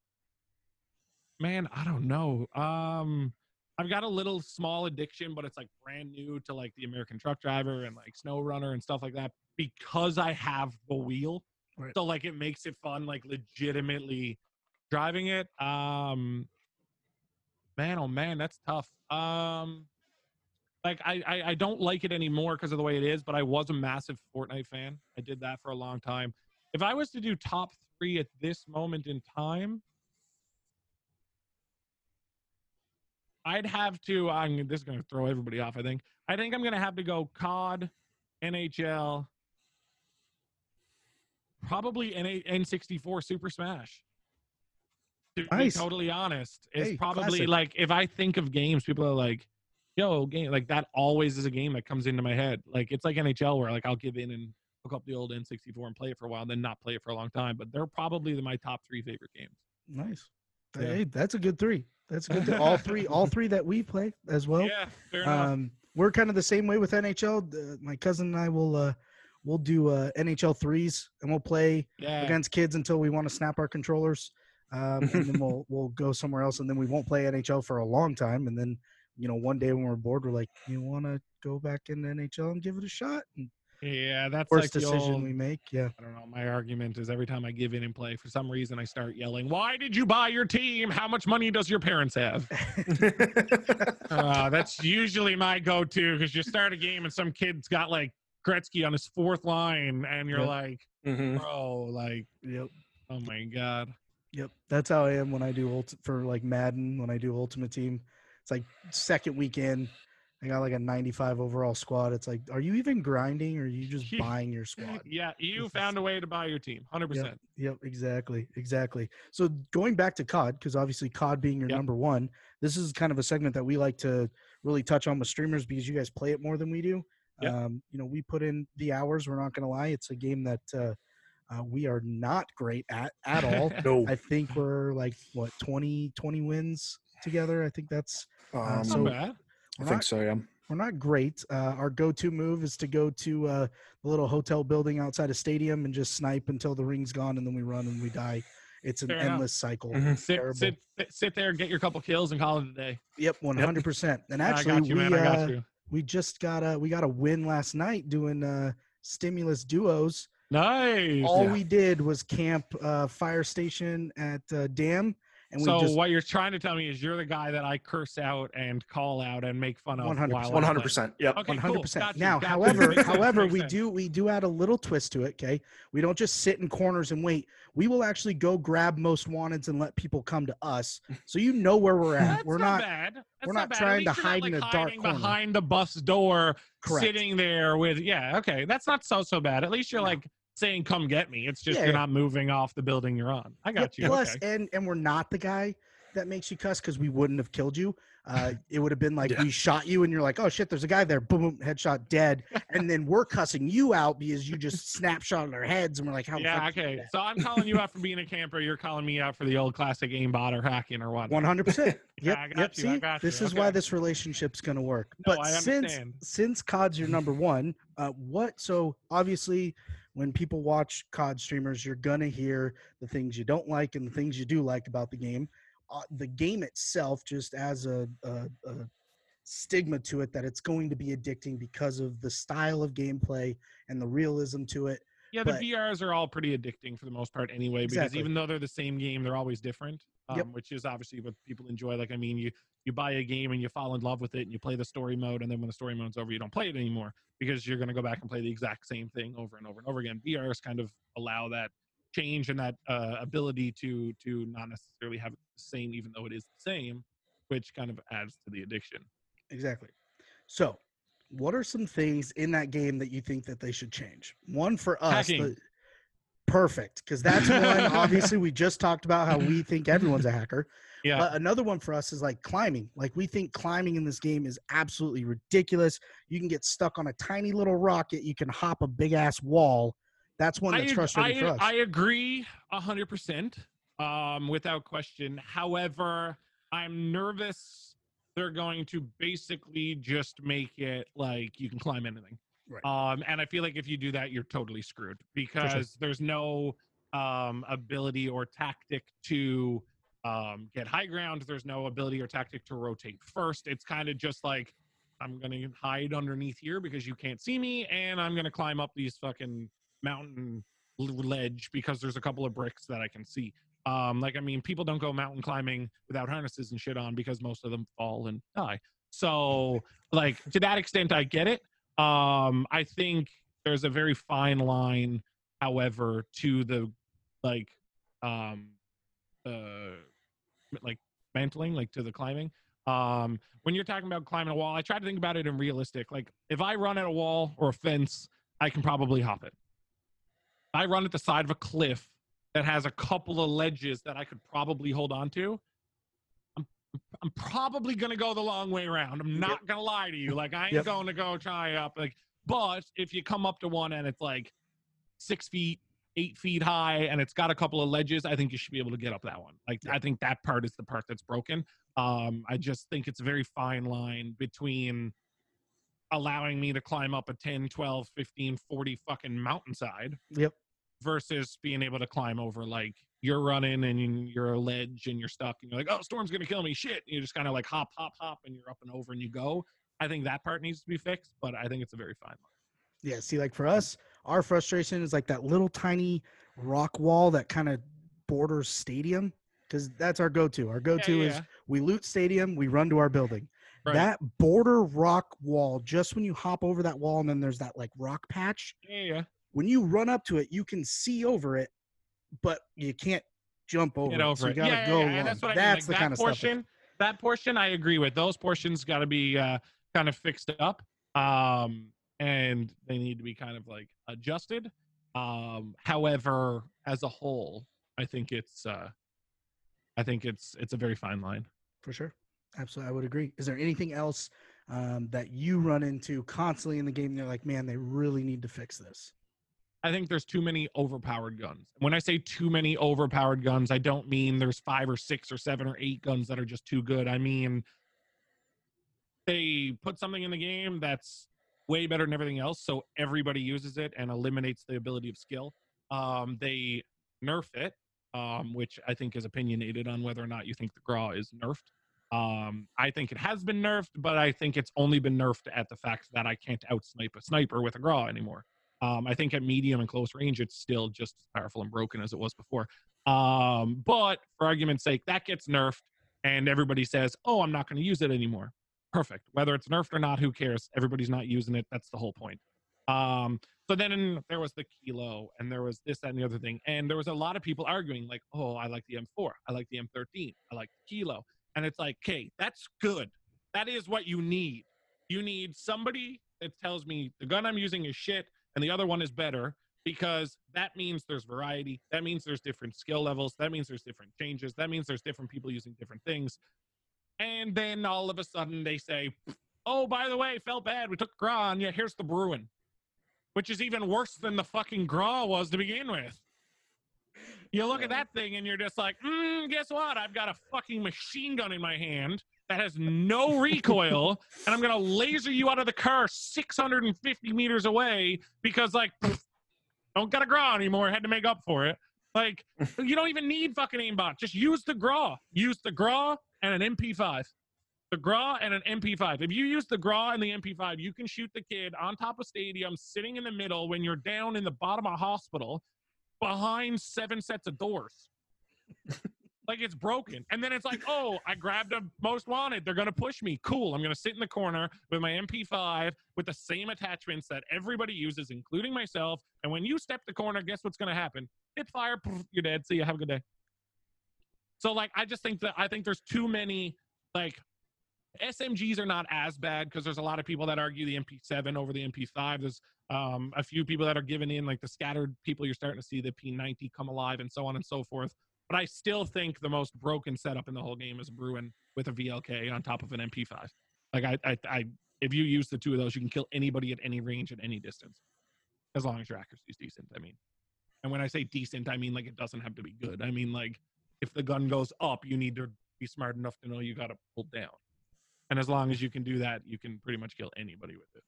man, I don't know. Um I've got a little small addiction, but it's like brand new to like the American truck driver and like snow runner and stuff like that because I have the wheel. Right. So like it makes it fun, like legitimately driving it. Um man, oh man, that's tough. Um like I, I, I don't like it anymore because of the way it is, but I was a massive Fortnite fan. I did that for a long time. If I was to do top three at this moment in time, I'd have to. I'm this is going to throw everybody off. I think. I think I'm going to have to go COD, NHL, probably N N64 Super Smash. To Nice. be totally honest, it's Hey, probably classic. like if I think of games, people are like, "Yo, game!" Like that always is a game that comes into my head. Like it's like NHL where like I'll give in and hook up the old N64 and play it for a while, and then not play it for a long time. But they're probably the, my top three favorite games. Nice. Yeah. Hey, that's a good three. That's good. Th- all three, all (laughs) three that we play as well. yeah, fair enough. Um, we're kind of the same way with NHL. Uh, my cousin and I will uh, we'll do uh, NHL threes and we'll play yeah, against kids until we want to snap our controllers. Um, and then (laughs) we'll we'll go somewhere else, and then we won't play NHL for a long time. And then, you know, one day when we're bored, we're like, "You want to go back in NHL and give it a shot?" And yeah. That's worst like the decision old- we make, yeah. I don't know. My argument is every time I give in and play, for some reason I start yelling, "Why did you buy your team? How much money does your parents have?" (laughs) Uh, that's usually my go-to because you start a game and some kid's got like Gretzky on his fourth line, and you're Yep. like, Mhm. "Bro, like, yep, oh my god." yep. That's how I am when I do ult for like Madden. When I do Ultimate Team, it's like second weekend. I got like a 95 overall squad. It's like, are you even grinding, or are you just (laughs) buying your squad? Yeah, you This found a way to buy your team, hundred percent. Yep, exactly, exactly. So going back to COD, because obviously COD being your Yep. number one, this is kind of a segment that we like to really touch on with streamers because you guys play it more than we do. Yep. Um, you know, we put in the hours. We're not going to lie; it's a game that uh, uh, we are not great at at all. (laughs) No. I think we're like what 20, 20 wins together. I think that's Um, Not bad. I think not, so. Yeah. we're not great. Uh, our go-to move is to go to uh, the little hotel building outside a stadium and just snipe until the ring's gone, and then we run and we die. It's an Fair enough. endless cycle. Mhm. Sit, terrible. sit, sit, sit there, get your couple kills, and call it a day. Yep, one hundred percent. And actually, I got you, we man. I uh, you. we just got a we got a win last night doing uh, stimulus duos. Nice. All Yeah. we did was camp uh, fire station at uh, Dam, and so just what you're trying to tell me is you're the guy that I curse out and call out and make fun of. 100%. while I'm One hundred playing. percent. Yep. Okay, one hundred cool. percent. Now, got you. however, however, we sense. do we do add a little twist to it. Okay, we don't just sit in corners and wait. We will actually go grab most wanteds and let people come to us, so you know where we're at. That's we're not, not bad. That's we're not, not trying to least you're not, hide in a dark corner. behind the bus door, correct. sitting there with yeah. Okay, that's not so so bad. At least you're No. like saying, "Come get me." It's just Yeah. you're not moving off the building you're on. I Yep, got you. Plus, okay. and and we're not the guy that makes you cuss because we wouldn't have killed you. Uh, it would have been like Yeah. we shot you and you're like, oh shit, there's a guy there. Boom, boom, headshot, dead. And then we're cussing you out because you just snapshot our heads and we're like, how Yeah, fuck did you do okay. So I'm calling you out for being a camper. You're calling me out for the old classic aimbot or hacking or what? One hundred percent. (laughs) Yep. I got Yep. you, I See, got this you, is why this relationship's gonna work. No, but I since understand. since COD's your number one, uh, what? So obviously, when people watch COD streamers, you're gonna hear the things you don't like and the things you do like about the game. Uh, the game itself, just as a, a, a stigma to it, that it's going to be addicting because of the style of gameplay and the realism to it. Yeah, the But- BRs are all pretty addicting for the most part anyway, because Exactly. even though they're the same game, they're always different. Um, Yep. Which is obviously what people enjoy. Like, I mean, you you buy a game and you fall in love with it and you play the story mode, and then when the story mode's over, you don't play it anymore because you're going to go back and play the exact same thing over and over and over again. BRs kind of allow that change and that uh, ability to to not necessarily have it the same, even though it is the same, which kind of adds to the addiction. Exactly. So, what are some things in that game that you think that they should change? One for us, Hacking. the, perfect, because that's one. (laughs) obviously, we just talked about how we think everyone's a hacker. Yeah. But another one for us is like climbing. Like we think climbing in this game is absolutely ridiculous. You can get stuck on a tiny little rocket. You can hop a big ass wall. That's one that's ag- frustrating I, for us. I agree a hundred percent, um, without question. However, I'm nervous they're going to basically just make it like you can climb anything. Right. Um, and I feel like if you do that, you're totally screwed because there's no um ability or tactic to um get high ground. There's no ability or tactic to rotate first. It's kind of just like I'm gonna hide underneath here because you can't see me, and I'm gonna climb up these fucking mountain ledge because there's a couple of bricks that I can see. Um, like I mean, people don't go mountain climbing without harnesses and shit on because most of them fall and die. So, like to that extent, I get it. Um, I think there's a very fine line, however, to the like, um, uh, like mantling, like to the climbing. Um, when you're talking about climbing a wall, I try to think about it in realistic. Like if I run at a wall or a fence, I can probably hop it. I run at the side of a cliff that has a couple of ledges that I could probably hold on to. I'm probably gonna go the long way around. I'm not gonna lie to you. Like I ain't Yep. going to go try up. Like, but if you come up to one and it's like six feet, eight feet high, and it's got a couple of ledges, I think you should be able to get up that one. Like I think that part is the part that's broken. Um, I just think it's a very fine line between allowing me to climb up a 10, 12, 15, 40 fucking mountainside yep. versus being able to climb over like you're running and you're a ledge and you're stuck and you're like, oh, storm's gonna kill me, shit. And you just kind of like hop, hop, hop, and you're up and over and you go. I think that part needs to be fixed, but I think it's a very fine line. Yeah, see, like for us, our frustration is like that little tiny rock wall that kind of borders stadium because that's our go-to. Our go-to Yeah, is we loot stadium, we run to our building. Right. That border rock wall, just when you hop over that wall, and then there's that like rock patch. yeah, yeah. When you run up to it, you can see over it, but you can't jump over Get it. over so you gotta yeah, go yeah, yeah. That's what I mean. Like, the kind that of stuff. portion, that portion, I agree with. Those portions got to be uh, kind of fixed up, um, and they need to be kind of like adjusted. Um, however, as a whole, I think it's, uh, I think it's, it's a very fine line. For sure. Absolutely. I would agree. Is there anything else um, that you run into constantly in the game? And you're like, man, they really need to fix this. I think there's too many overpowered guns. When I say too many overpowered guns, I don't mean there's five or six or seven or eight guns that are just too good. I mean they put something in the game that's way better than everything else, so everybody uses it and eliminates the ability of skill. Um, they nerf it, um, which I think is opinionated on whether or not you think the Grau is nerfed. Um, I think it has been nerfed, but I think it's only been nerfed at the fact that I can't outsnipe a sniper with a Grau anymore. Um, I think at medium and close range, it's still just as powerful and broken as it was before. Um, but for argument's sake, that gets nerfed, and everybody says, "Oh, I'm not going to use it anymore." Perfect. Whether it's nerfed or not, who cares? Everybody's not using it. That's the whole point. Um, so then there was the kilo, and there was this, that, and the other thing, and there was a lot of people arguing, like, "Oh, I like the M4, I like the M13, I like the kilo," and it's like, "Okay, that's good. That is what you need. You need somebody that tells me the gun I'm using is shit and the other one is better because that means there's variety. That means there's different skill levels. That means there's different changes. That means there's different people using different things. And then all of a sudden they say, oh, by the way, felt bad. We took Grau and yeah, here's the Bruen, which is even worse than the fucking Grau was to begin with. You look at that thing and you're just like, mm, guess what? I've got a fucking machine gun in my hand that has no recoil, and I'm gonna laser you out of the car 650 meters away because like pff, don't got a grau anymore. Had to make up for it. Like you don't even need fucking aimbot. Just use the grau. Use the grau and an MP5. the GRAU and an MP5. If you use the GRAU and the MP5, you can shoot the kid on top of stadium, sitting in the middle when you're down in the bottom of hospital behind seven sets of doors. Like it's broken. And then it's like, oh, I grabbed a most wanted. They're gonna push me. Cool. I'm gonna sit in the corner with my MP5 with the same attachments that everybody uses, including myself. And when you step the corner, guess what's gonna happen? Hit fire, you're dead. See you. Have a good day. So like I just think that I think there's too many like SMGs are not as bad because there's a lot of people that argue the MP7 over the MP5. There's um, a few people that are giving in, like the scattered people. You're starting to see the P90 come alive and so on and so forth. But I still think the most broken setup in the whole game is Bruen with a VLK on top of an MP5. Like I, I, I, if you use the two of those, you can kill anybody at any range at any distance, as long as your accuracy is decent. I mean, and when I say decent, I mean like it doesn't have to be good. I mean like if the gun goes up, you need to be smart enough to know you got to pull down. And as long as you can do that, you can pretty much kill anybody with it.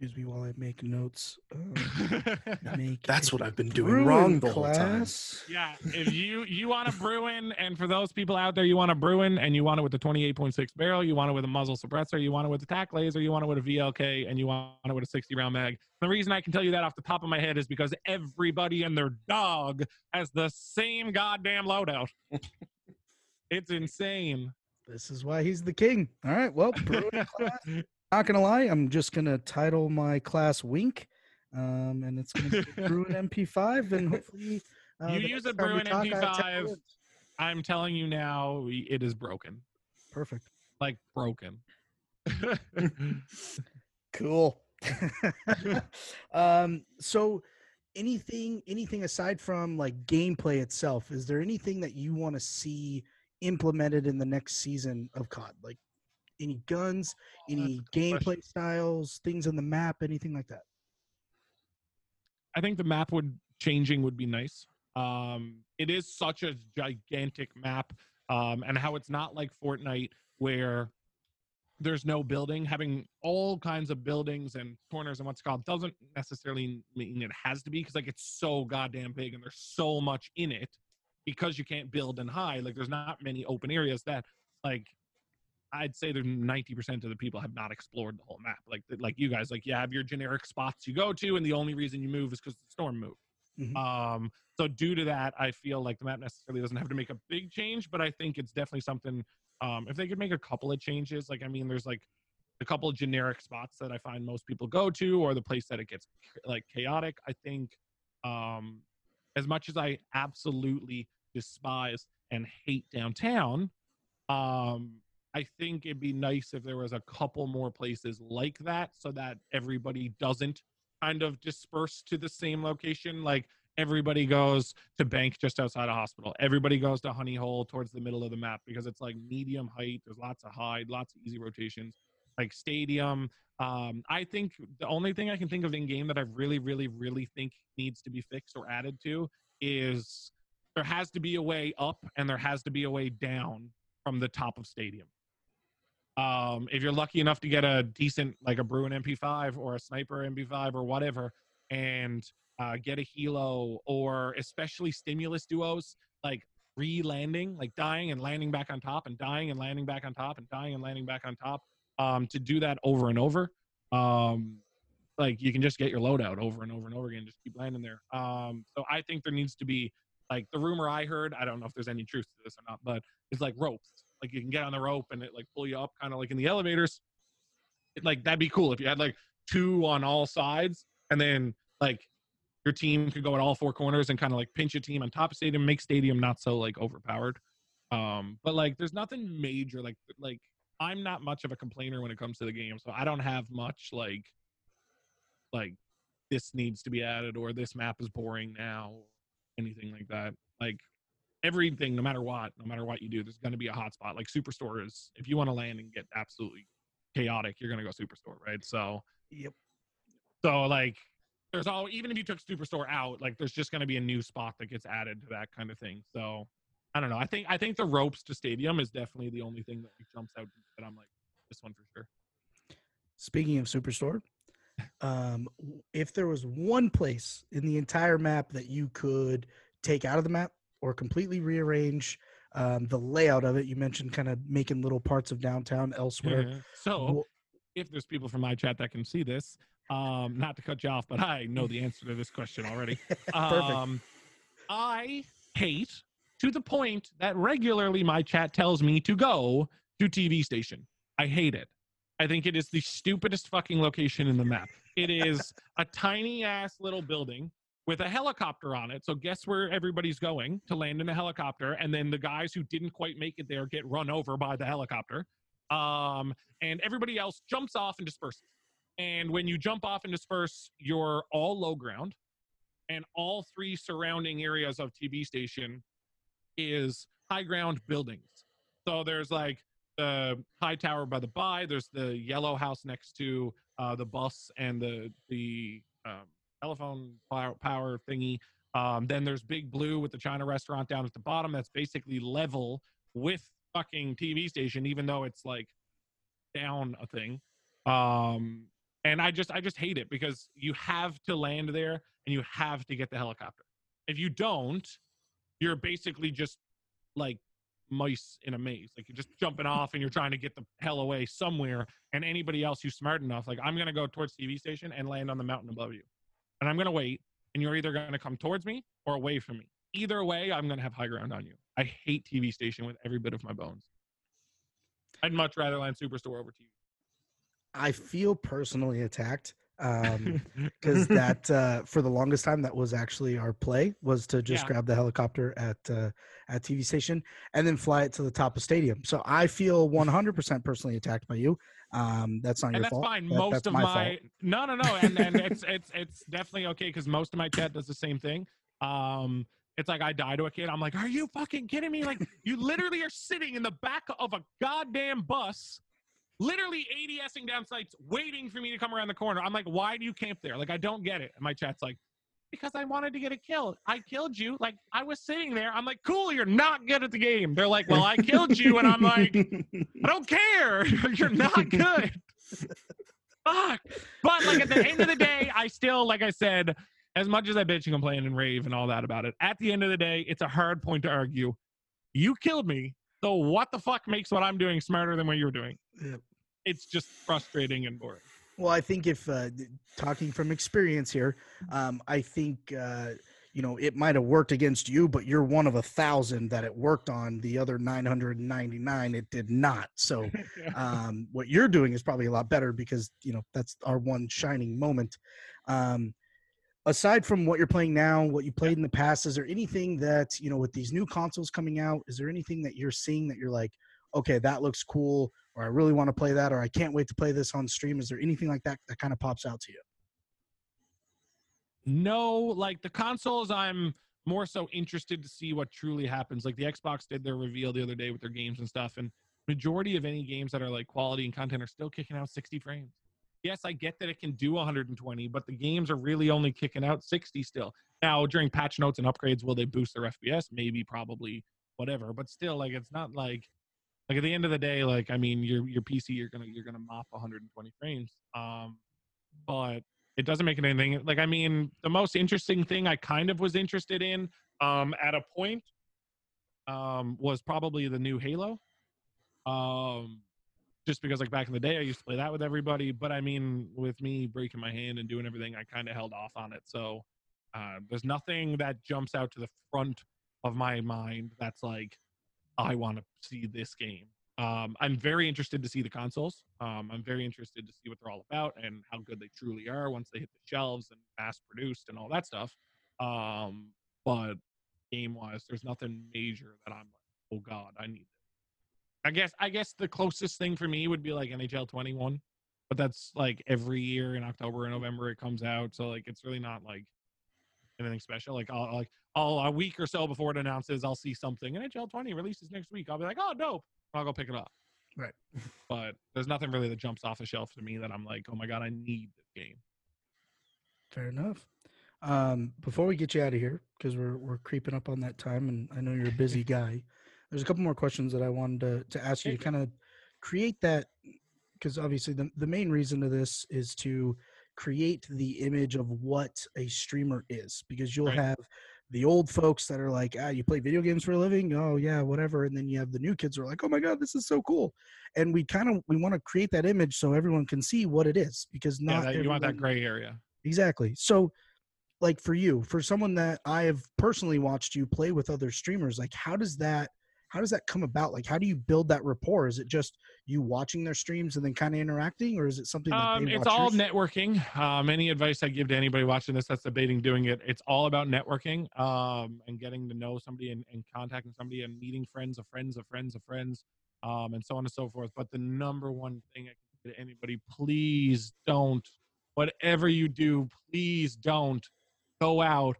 Excuse me while I make notes. Uh, (laughs) make That's what I've been doing wrong the whole time. yeah, if you you want a Bruen, and for those people out there, you want a Bruen, and you want it with the 28.6 barrel, you want it with a muzzle suppressor, you want it with a tac laser, you want it with a VLK, and you want it with a 60 round mag. The reason I can tell you that off the top of my head is because everybody and their dog has the same goddamn loadout. it's insane. This is why he's the king. All right. Well, Bruen class. (laughs) Not gonna lie, I'm just gonna title my class Wink, um, and it's gonna be (laughs) Bruen MP5, and hopefully uh, You use a Bruen talk, I have 10 MP5. I'm telling you now, it is broken. Perfect. Like broken. (laughs) (laughs) Cool. um, so anything anything aside from like gameplay itself, is there anything that you want to see implemented in the next season of COD? Like any guns, any gameplay question. styles, things on the map, anything like that? I think the map would changing would be nice. Um, it is such a gigantic map, um, and how it's not like Fortnite where there's no building. Having all kinds of buildings and corners and what's called doesn't necessarily mean it has to be because like it's so goddamn big and there's so much in it because you can't build and hide. Like there's not many open areas that like I'd say that 90% of the people have not explored the whole map. Like like you guys, like you have your generic spots you go to, and the only reason you move is because the storm moved. Mhm. Um, so due to that, I feel like the map necessarily doesn't have to make a big change, but I think it's definitely something. Um, if they could make a couple of changes, like I mean, there's like a couple of generic spots that I find most people go to, or the place that it gets like chaotic. I think, um, as much as I absolutely despise and hate downtown, um, I think it'd be nice if there was a couple more places like that so that everybody doesn't kind of disperse to the same location. Like everybody goes to bank just outside a hospital. Everybody goes to honey hole towards the middle of the map because it's like medium height. There's lots of hide, lots of easy rotations. Like stadium. Um, I think the only thing I can think of in game that I really, really, really think needs to be fixed or added to is there has to be a way up and there has to be a way down from the top of stadium. Um, if you're lucky enough to get a decent, like a Bruen MP5 or a Sniper MP5 or whatever, and uh, get a Helo or especially stimulus duos, like re-landing, like dying and landing back on top and dying and landing back on top and dying and landing back on top, um, to do that over and over. Um, like you can just get your loadout over and over and over again, just keep landing there. Um, so I think there needs to be like the rumor I heard. I don't know if there's any truth to this or not, but it's like ropes. Like you can get on the rope and it like pull you up, kind of like in the elevators. It, like that'd be cool if you had like two on all sides, and then like your team could go at all four corners and kind of like pinch a team on top of stadium, make stadium not so like overpowered. Um, but like there's nothing major. Like like I'm not much of a complainer when it comes to the game, so I don't have much like like this needs to be added or this map is boring now, anything like that. Like everything, no matter what, no matter what you do, there's going to be a hotspot. Like Superstore is, if you want to land and get absolutely chaotic, you're going to go Superstore, right? So, Yep. so like, there's all even if you took Superstore out, like there's just going to be a new spot that gets added to that kind of thing. So, I don't know. I think I think the ropes to stadium is definitely the only thing that jumps out that I'm like this one for sure. Speaking of Superstore, um, if there was one place in the entire map that you could take out of the map or completely rearrange, um, the layout of it. You mentioned kind of making little parts of downtown elsewhere. Yeah. So, if there's people from my chat that can see this, um, not to cut you off, but I know the answer to this question already. (laughs) Perfect. Um, I hate to the point that regularly my chat tells me to go to TV station. I hate it. I think it is the stupidest fucking location in the map. It is a tiny ass little building with a helicopter on it. So guess where everybody's going to land in a helicopter, and then the guys who didn't quite make it there get run over by the helicopter. Um, and everybody else jumps off and disperses. And when you jump off and disperse, you're all low ground, and all three surrounding areas of TV station is high ground buildings. So there's like the high tower by the by. There's the yellow house next to uh, the bus and the the um, telephone power, thingy. Um, then there's Big Blue with the China restaurant down at the bottom. That's basically level with fucking TV station, even though it's like down a thing. Um, and I just I just hate it because you have to land there and you have to get the helicopter. If you don't, you're basically just like mice in a maze. Like you're just jumping off and you're trying to get the hell away somewhere. And anybody else who's smart enough, like I'm gonna go towards TV station and land on the mountain above you. And I'm gonna wait, and you're either gonna come towards me or away from me. Either way, I'm gonna have high ground on you. I hate TV station with every bit of my bones. I'd much rather land Superstore over TV. I feel personally attacked um (laughs) because (laughs) that uh for the longest time that was actually our play was to just Yeah. grab the helicopter at uh at tv station and then fly it to the top of stadium so i feel (laughs) 100% personally attacked by you um that's not and your that's fault fine. That- most that's of my my, no, no, no, and and it's it's it's definitely okay because most of my chat does the same thing. Um, it's like I die to a kid. I'm like, are you fucking kidding me? Like, you literally are sitting in the back of a goddamn bus, literally ADSing down sights, waiting for me to come around the corner. I'm like, why do you camp there? Like, I don't get it. And my chat's like, because I wanted to get a kill. I killed you. Like, I was sitting there. I'm like, cool, you're not good at the game. They're like, well, I killed you, and I'm like. I don't care. (laughs) You're not good. (laughs) Fuck. But like at the end of the day, I still, like I said, as much as I bitch and complain and rave and all that about it, at the end of the day, it's a hard point to argue. You killed me. So what the fuck makes what I'm doing smarter than what you're doing? Yep. It's just frustrating and boring. Well, I think if uh, talking from experience here, um, I think uh, you know it might have worked against you, but you're one of a thousand that it worked on. The other 999, it did not. So (laughs) um, what you're doing is probably a lot better because you know that's our one shining moment. Um, aside from what you're playing now, what you played in the past, is there anything that you know with these new consoles coming out? Is there anything that you're seeing that you're like, okay, that looks cool, or I really want to play that, or I can't wait to play this on stream? Is there anything like that that kind of pops out to you? No, like the consoles, I'm more so interested to see what truly happens. Like the Xbox did their reveal the other day with their games and stuff, and majority of any games that are like quality and content are still kicking out 60 frames. Yes, I get that it can do 120, but the games are really only kicking out 60 still. Now, during patch notes and upgrades, will they boost their FPS? Maybe, probably, whatever. But still, like it's not like like at the end of the day, like I mean, your your PC, you're gonna you're gonna mop 120 frames. Um, but it doesn't make it anything like i mean the most interesting thing i kind of was interested in um at a point um was probably the new halo um just because like back in the day i used to play that with everybody but i mean with me breaking my hand and doing everything i kind of held off on it so uh, there's nothing that jumps out to the front of my mind that's like i want to see this game um, I'm very interested to see the consoles. Um, I'm very interested to see what they're all about and how good they truly are once they hit the shelves and mass produced and all that stuff. Um, but game wise, there's nothing major that I'm like, oh god, I need this. I guess I guess the closest thing for me would be like NHL 21, but that's like every year in October and November it comes out, so like it's really not like anything special. Like I'll like I'll a week or so before it announces, I'll see something NHL 20 releases next week. I'll be like, oh dope. I'll go pick it up. Right. (laughs) But there's nothing really that jumps off the shelf to me that I'm like, oh my god, I need this game. Fair enough. Um, before we get you out of here, because we're we're creeping up on that time, and I know you're a busy (laughs) guy. There's a couple more questions that I wanted to to ask you to kind of create that, because obviously the the main reason of this is to create the image of what a streamer is, because you'll Right. have the old folks that are like, ah, you play video games for a living? Oh yeah, whatever. And then you have the new kids who are like, oh my god, this is so cool. And we kind of we want to create that image so everyone can see what it is because Yeah, not that, you want that gray area. Exactly. So, like for you, for someone that I have personally watched you play with other streamers, like how does that how does that come about? Like how do you build that rapport? Is it just you watching their streams and then kind of interacting, or is it something that Um, it's all networking. Um, any advice I give to anybody watching this that's debating doing it, it's all about networking um, and getting to know somebody and, and contacting somebody and meeting friends of friends of friends of friends um, and so on and so forth. But the number one thing I can say to anybody, please don't, whatever you do, please don't go out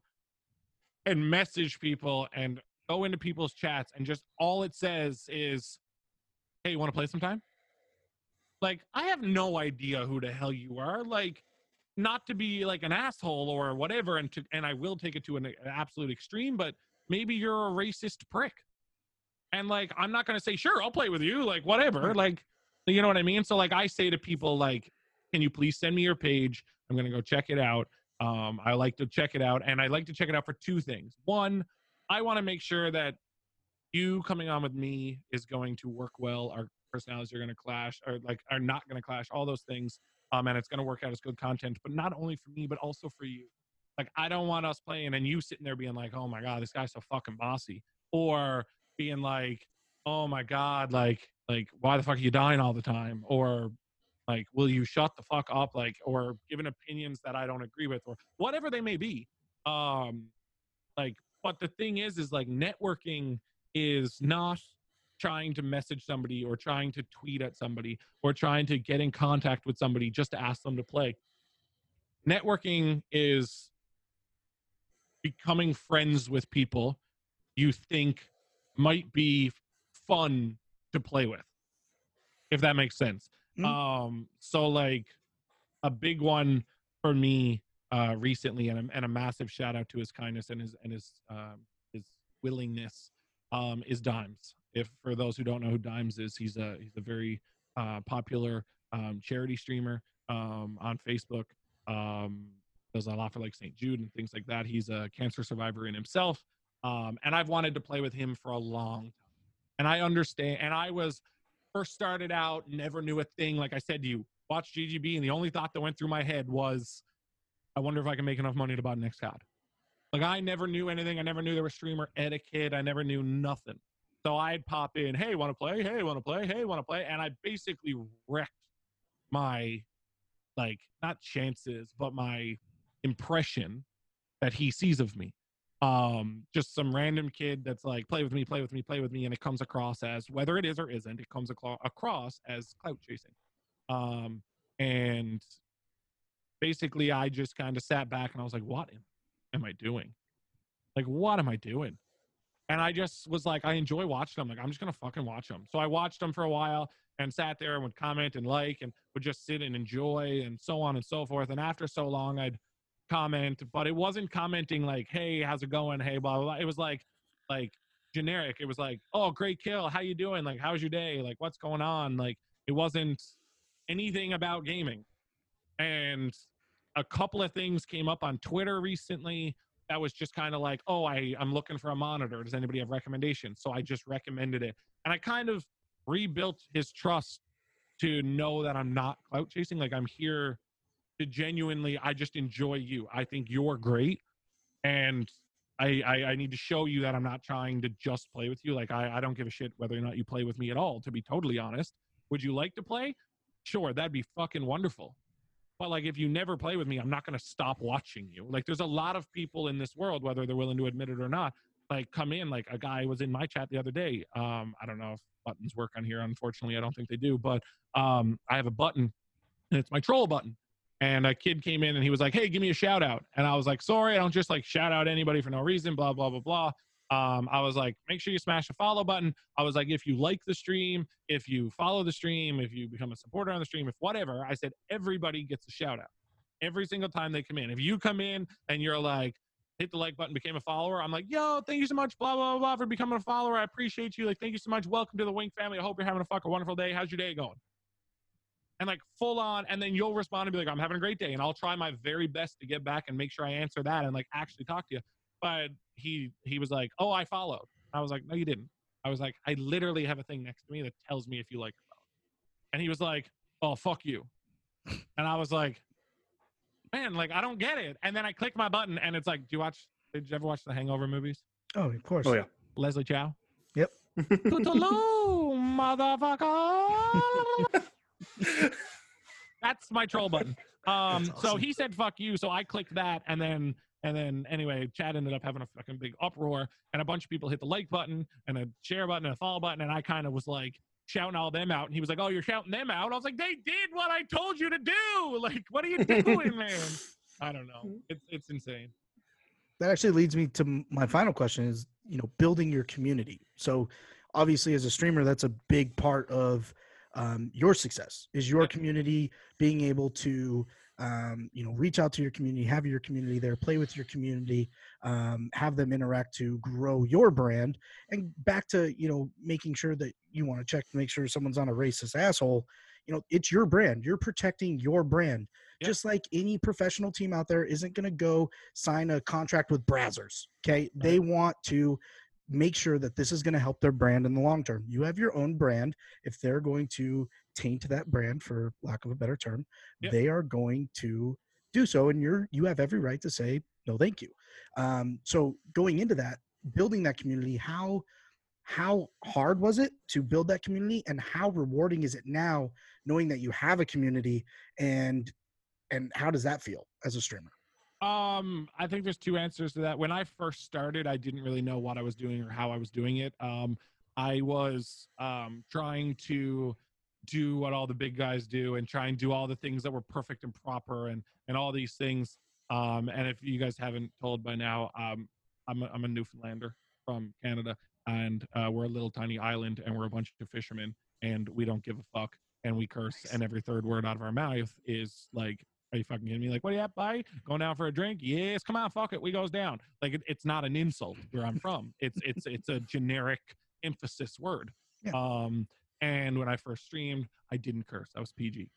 and message people and go into people's chats and just all it says is, hey, you want to play sometime? like I have no idea who the hell you are. Like, not to be like an asshole or whatever, and to and I will take it to an, an absolute extreme, but maybe you're a racist prick. And like, I'm not gonna say sure, I'll play with you, like whatever, like, you know what I mean. So like, I say to people like, can you please send me your page? I'm gonna go check it out. Um, I like to check it out, and I like to check it out for two things. One, I want to make sure that you coming on with me is going to work well. Our personalities are going to clash, or like are not going to clash. All those things, um, and it's going to work out as good content. But not only for me, but also for you. Like I don't want us playing and you sitting there being like, "Oh my god, this guy's so fucking bossy," or being like, "Oh my god, like like why the fuck are you dying all the time?" or like will you shut the fuck up like or giving opinions that i don't agree with or whatever they may be um like but the thing is is like networking is not trying to message somebody or trying to tweet at somebody or trying to get in contact with somebody just to ask them to play networking is becoming friends with people you think might be fun to play with if that makes sense Mm. um so like a big one for me uh recently and a, and a massive shout out to his kindness and his and his um his willingness um is dimes. If for those who don't know who dimes is he's a he's a very uh popular um charity streamer um on facebook um does a lot for like st jude and things like that. He's a cancer survivor in himself and i've wanted to play with him for a long time. And i understand and i was first started out never knew a thing. Like i said to you watched ggb and the only thought that went through my head was i wonder if i can make enough money to buy next card like i never knew anything. I never knew there was streamer etiquette. I never knew nothing. So i'd pop in hey want to play? Hey want to play? Hey want to play? And i basically wrecked my like not chances but my impression that he sees of me. Um just some random kid that's like play with me play with me play with me and it comes across as whether it is or isn't it comes across as clout chasing. Um and basically i just kind of sat back and i was like what am, i doing? Like what am i doing? And i just was like i enjoy watching them like i'm just gonna fucking watch them so i watched them for a while and sat there and would comment and like and would just sit and enjoy and so on and so forth. And after so long i'd comment but it wasn't commenting like hey how's it going? Hey blah blah, blah. it was like like generic. It was like oh great kill. How you doing? Like how's your day? Like what's going on? Like it wasn't anything about gaming. And a couple of things came up on twitter recently that was just kind of like oh i i'm looking for a monitor. Does anybody have recommendations? So i just recommended it. And i kind of rebuilt his trust to know that i'm not clout chasing. Like i'm here to genuinely i just enjoy you. I think you're great. And I, I i need to show you that i'm not trying to just play with you. Like I, I don't give a shit whether or not you play with me at all to be totally honest. Would you like to play? Sure that'd be fucking wonderful but like if you never play with me i'm not going to stop watching you. Like there's a lot of people in this world whether they're willing to admit it or not like come in like a guy was in my chat the other day um i don't know if buttons work on here unfortunately i don't think they do but um i have a button and it's my troll button and a kid came in and he was like hey give me a shout out and i was like sorry i don't just like shout out anybody for no reason blah blah blah blah um, I was like, make sure you smash the follow button. I was like, if you like the stream, if you follow the stream, if you become a supporter on the stream, if whatever, I said everybody gets a shout out every single time they come in. If you come in and you're like, hit the like button, became a follower, I'm like, yo, thank you so much, blah, blah, blah, for becoming a follower. I appreciate you. Like, thank you so much. Welcome to the Wink family. I hope you're having a fucking wonderful day. How's your day going? And like full on, and then you'll respond and be like, I'm having a great day. And I'll try my very best to get back and make sure I answer that and like actually talk to you. But he he was like, "Oh, I followed." I was like, "No, you didn't." I was like, "I literally have a thing next to me that tells me if you like or follow." And he was like, "Oh, fuck you," (laughs) and I was like, "Man, like I don't get it." And then I clicked my button, and it's like, "Do you watch? Did you ever watch the Hangover movies?" Oh, of course. Oh yeah. Leslie Chow. Yep. (laughs) Toodaloo, motherfucker. (laughs) That's my troll button. Um, That's so he said "fuck you," so I clicked that, and then and then anyway, Chad ended up having a fucking big uproar, and a bunch of people hit the like button and a share button and a follow button, and I kind of was like shouting all them out, and he was like, "Oh, you're shouting them out." I was like, "They did what I told you to do. (laughs) Like, what are you doing, man?" (laughs) I don't know. It's it's insane. that actually leads me to my final question is you know building your community so obviously as a streamer that's a big part of um, your success is your community being able to um, you know reach out to your community have your community there play with your community um, have them interact to grow your brand and back to you know making sure that you want to check to make sure someone's on a racist asshole you know it's your brand you're protecting your brand Yep. just like any professional team out there isn't going to go sign a contract with Brazzers. Okay. They want to make sure that this is going to help their brand in the long term. You have your own brand. If they're going to taint to that brand, for lack of a better term, Yep. they are going to do so. And you're, you have every right to say, no, thank you. Um, so going into that, building that community, how, how hard was it to build that community and how rewarding is it now knowing that you have a community and and how does that feel as a streamer Um, I think there's two answers to that. When I first started, I didn't really know what I was doing or how I was doing it. Um, I was um, trying to do what all the big guys do and try and do all the things that were perfect and proper and and all these things. Um, and if you guys haven't told by now, um, I'm a, I'm a Newfoundlander from Canada, and uh, we're a little tiny island, and we're a bunch of fishermen, and we don't give a fuck, and we curse, Nice. and every third word out of our mouth is like are you fucking kidding me? Like, what are you at, bye? Going down for a drink? Yes, come on, fuck it. We goes down. Like, it, it's not an insult where I'm from. It's it's it's a generic emphasis word. Yeah. Um, and when I first streamed, I didn't curse. I was PG.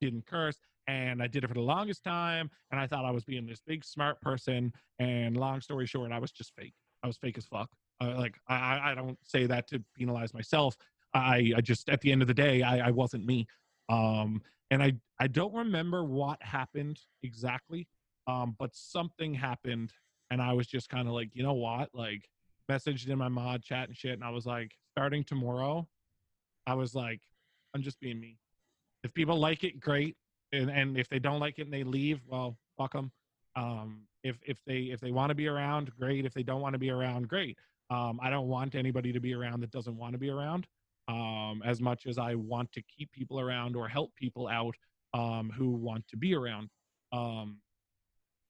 Didn't curse, and I did it for the longest time. And I thought I was being this big smart person. And long story short, I was just fake. I was fake as fuck. Uh, like, I I- don't say that to penalize myself. I I just at the end of the day, I I wasn't me. Um, and I I don't remember what happened exactly, um, but something happened, and I was just kind of like, you know what, like messaged in my mod chat and shit, and I was like, starting tomorrow, I was like, I'm just being me. If people like it, great, and and if they don't like it and they leave, well, fuck them. Um, if if they if they want to be around, great. If they don't want to be around, great. Um, I don't want anybody to be around that doesn't want to be around um, as much as I want to keep people around or help people out um, who want to be around. Um,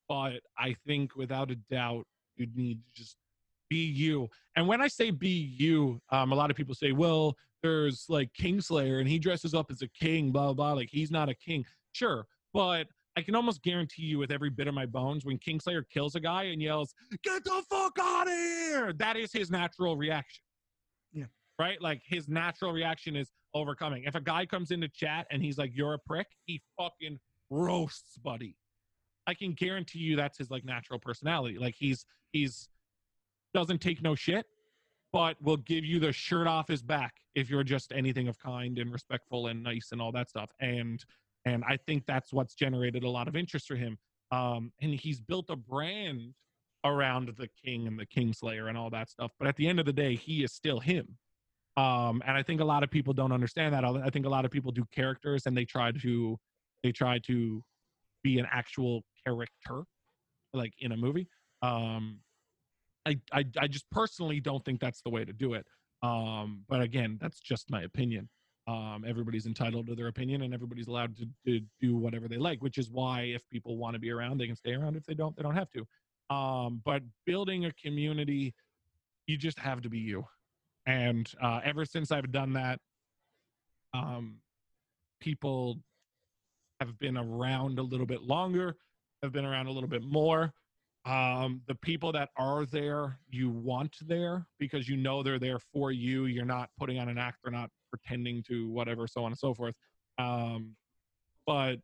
but I think without a doubt, you'd need to just be you. And when I say be you, um, a lot of people say, well, there's like Kingslayer and he dresses up as a king, blah, blah, blah. Like he's not a king. Sure. But I can almost guarantee you with every bit of my bones when Kingslayer kills a guy and yells, get the fuck out of here, that is his natural reaction Yeah. right? Like his natural reaction is overcoming. If a guy comes into chat and he's like, "You're a prick," he fucking roasts, buddy. I can guarantee you that's his like natural personality. Like he's he's doesn't take no shit, but will give you the shirt off his back if you're just anything of kind and respectful and nice and all that stuff. And and I think that's what's generated a lot of interest for him. Um, and he's built a brand around the king and the kingslayer and all that stuff. But at the end of the day, he is still him um and i think a lot of people don't understand that i think a lot of people do characters and they try to they try to be an actual character like in a movie um i i, I just personally don't think that's the way to do it um but again that's just my opinion. Um everybody's entitled to their opinion and everybody's allowed to, to do whatever they like which is why if people want to be around they can stay around. If they don't they don't have to. Um but building a community you just have to be you. And uh, ever since I've done that, um, people have been around a little bit longer, have been around a little bit more. Um, the people that are there, you want there because you know they're there for you. You're not putting on an act, they're not pretending to whatever, so on and so forth. Um, but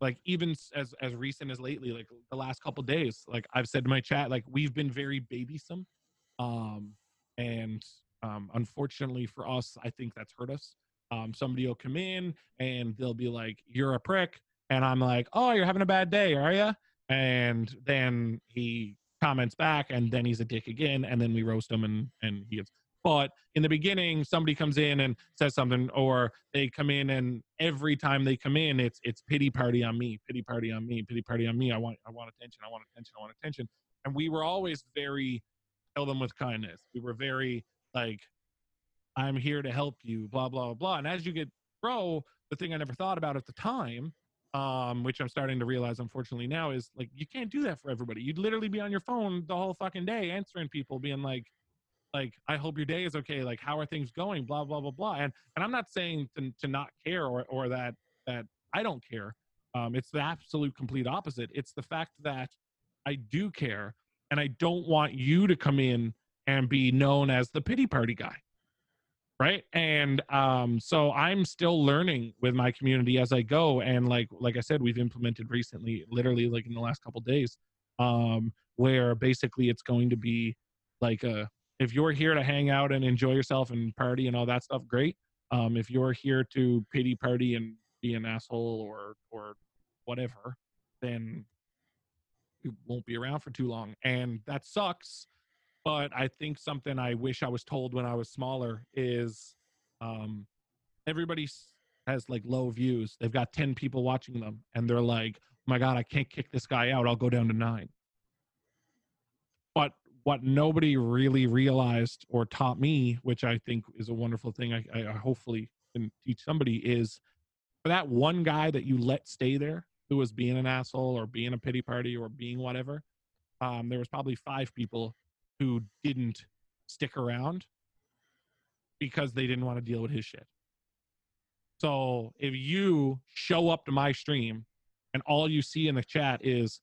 like even as as recent as lately, like the last couple days, like I've said to my chat, like we've been very babysome, um, and um, unfortunately for us, I think that's hurt us. Um, somebody will come in and they'll be like, "You're a prick," and I'm like, "Oh, you're having a bad day, are you?" And then he comments back, and then he's a dick again, and then we roast him, and and he gets. But in the beginning, somebody comes in and says something, or they come in, and every time they come in, it's it's pity party on me, pity party on me, pity party on me. I want I want attention, I want attention, I want attention. And we were always very tell them with kindness. We were very like, I'm here to help you, blah blah blah. And as you get pro, the thing I never thought about at the time, um, which I'm starting to realize unfortunately now, is like you can't do that for everybody. You'd literally be on your phone the whole fucking day answering people, being like, like I hope your day is okay. Like how are things going? Blah blah blah blah. And and I'm not saying to to not care or or that that I don't care. Um, it's the absolute complete opposite. It's the fact that I do care, and I don't want you to come in and be known as the pity party guy right? And um so i'm still learning with my community as i go and like like i said we've implemented recently literally like in the last couple days um where basically it's going to be like a if you're here to hang out and enjoy yourself and party and all that stuff great. Um if you're here to pity party and be an asshole or or whatever then you won't be around for too long. And that sucks but I think something I wish I was told when I was smaller is um, everybody has like low views. They've got 10 people watching them and they're like, oh my God, I can't kick this guy out. I'll go down to nine. But what nobody really realized or taught me, which I think is a wonderful thing, I, I hopefully can teach somebody, is for that one guy that you let stay there who was being an asshole or being a pity party or being whatever, um, there was probably five people who didn't stick around because they didn't want to deal with his shit. So if you show up to my stream and all you see in the chat is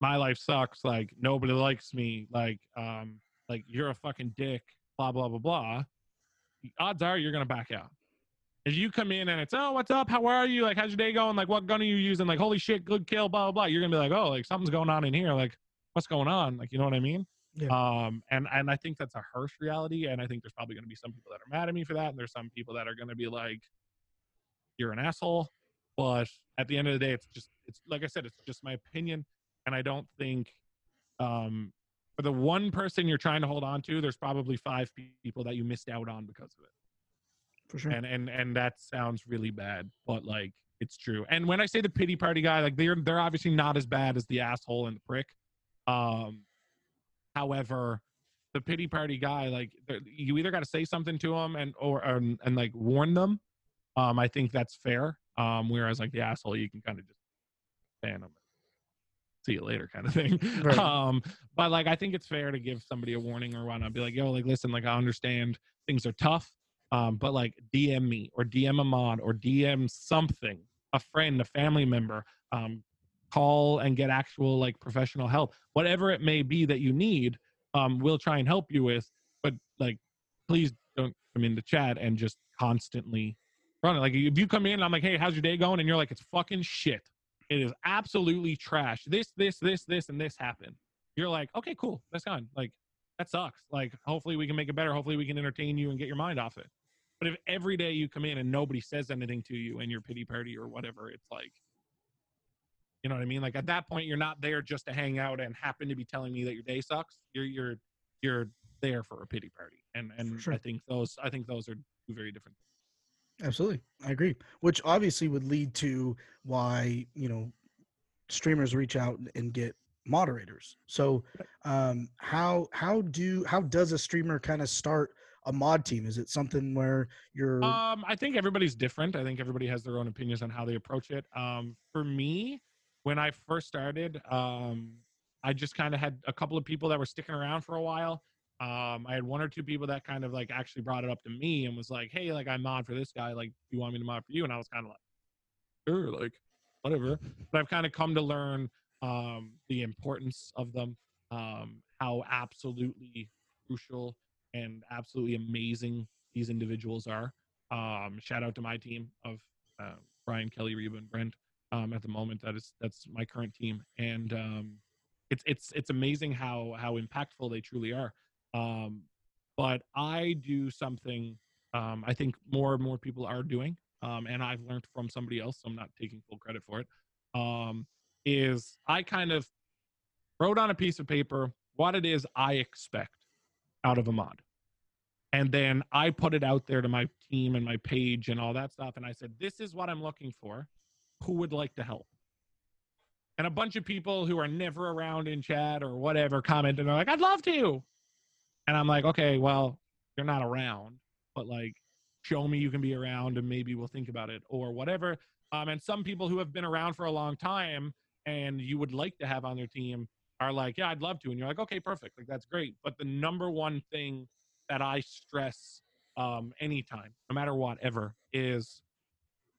my life sucks, like nobody likes me, like um like you're a fucking dick, blah blah blah blah, odds are you're gonna back out. If you come in and it's oh what's up, how are you, like how's your day going, like what gun are you using, like holy shit, good kill, blah blah blah, you're gonna be like oh like something's going on in here, like what's going on, like you know what I mean? Yeah. Um, and and I think that's a harsh reality, and I think there's probably going to be some people that are mad at me for that, and there's some people that are going to be like, "You're an asshole." But at the end of the day, it's just it's like I said, it's just my opinion, and I don't think um, for the one person you're trying to hold on to, there's probably five people that you missed out on because of it for sure. and and and that sounds really bad but like it's true and when i say the pity party guy like they're they're obviously not as bad as the asshole and the prick um however the pity party guy like you either got to say something to them and or and, and like warn them um i think that's fair um whereas like the asshole you can kind of just ban them see you later kind of thing (laughs) Right. um but like i think it's fair to give somebody a warning or whatnot be like yo like listen like i understand things are tough um but like dm me or dm a mod or dm something a friend a family member um call and get actual like professional help. Whatever it may be that you need um we'll try and help you with but like please don't come into chat and just constantly run it. Like if you come in and i'm like hey how's your day going? and you're like it's fucking shit. It is absolutely trash. This this this this and this happened. You're like okay cool. That's gone. Like that sucks. Like hopefully we can make it better. Hopefully we can entertain you and get your mind off it. But if every day you come in and nobody says anything to you and your pity party or whatever it's like you know what i mean like at that point you're not there just to hang out and happen to be telling me that your day sucks you're you're you're there for a pity party and and sure. i think those i think those are two very different Absolutely. I agree. Which obviously would lead to why, you know, streamers reach out and- and get moderators. So um how how do how does a streamer kind of start a mod team? Is it something where you're Um, I think everybody's different. I think everybody has their own opinions on how they approach it. Um, for me, when I first started, um, I just kind of had a couple of people that were sticking around for a while. Um, I had one or two people that kind of like actually brought it up to me and was like, "Hey, like I'm mod for this guy. Like, do you want me to mod for you?" And I was kind of like, "Sure, like whatever." But I've kind of come to learn um, the importance of them, um, how absolutely crucial and absolutely amazing these individuals are. Um, shout out to my team of uh, Brian, Kelly, Reba, and Brent. Um, at the moment. That is that's my current team, and um, it's it's it's amazing how how impactful they truly are. Um, but I do something um, I think more and more people are doing, um, and I've learned from somebody else, so I'm not taking full credit for it. Um, is I kind of wrote on a piece of paper what it is I expect out of a mod. And then I put it out there to my team and my page and all that stuff. And I said, This is what I'm looking for. Who would like to help? And a bunch of people who are never around in chat or whatever comment and they're like, I'd love to. And I'm like, okay, well, you're not around, but like, show me you can be around and maybe we'll think about it or whatever. Um, and some people who have been around for a long time and you would like to have on their team are like, yeah, I'd love to. And you're like, okay, perfect. Like, that's great. But the number one thing that I stress um, anytime, no matter what, ever, is,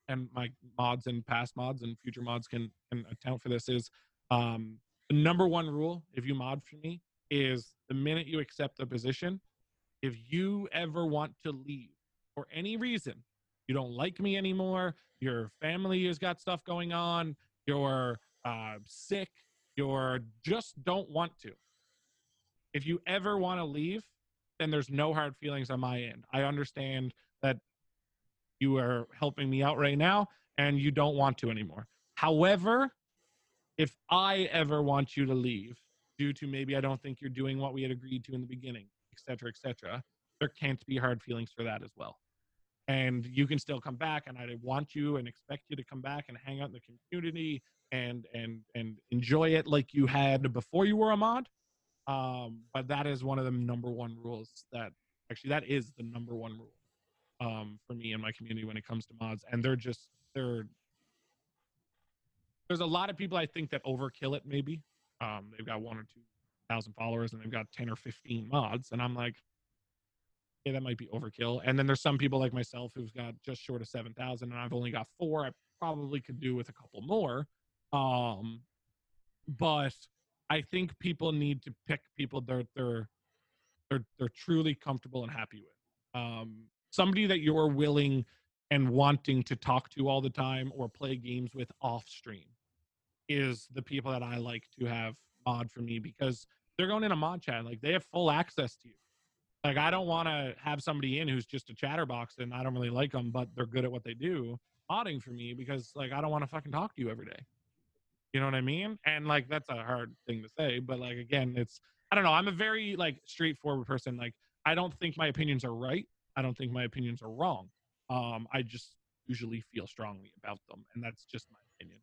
and my mods and past mods and future mods can, can account for this, is um, the number one rule, if you mod for me, is the minute you accept the position, if you ever want to leave for any reason, you don't like me anymore, your family has got stuff going on, you're uh, sick, you're just don't want to. If you ever want to leave, then there's no hard feelings on my end. I understand that you are helping me out right now and you don't want to anymore. However, if I ever want you to leave due to maybe I don't think you're doing what we had agreed to in the beginning, et cetera, et cetera, there can't be hard feelings for that as well. And you can still come back, and I want you and expect you to come back and hang out in the community and and and enjoy it like you had before you were a mod. Um, but that is one of the number one rules that actually that is the number one rule um, for me and my community when it comes to mods. And they're just they're there's a lot of people I think that overkill it maybe. Um, they've got one or two thousand followers and they've got 10 or 15 mods. And I'm like, yeah, that might be overkill. And then there's some people like myself who's got just short of 7,000 and I've only got four. I probably could do with a couple more. Um, but I think people need to pick people that they're they're they're truly comfortable and happy with. Um, somebody that you're willing and wanting to talk to all the time or play games with off stream is the people that I like to have mod for me because they're going in a mod chat like they have full access to you. Like I don't want to have somebody in who's just a chatterbox and I don't really like them, but they're good at what they do modding for me because like I don't want to fucking talk to you every day. You know what I mean? And like that's a hard thing to say, but like again, it's I don't know. I'm a very like straightforward person. Like I don't think my opinions are right. I don't think my opinions are wrong. Um, I just usually feel strongly about them, and that's just my opinion.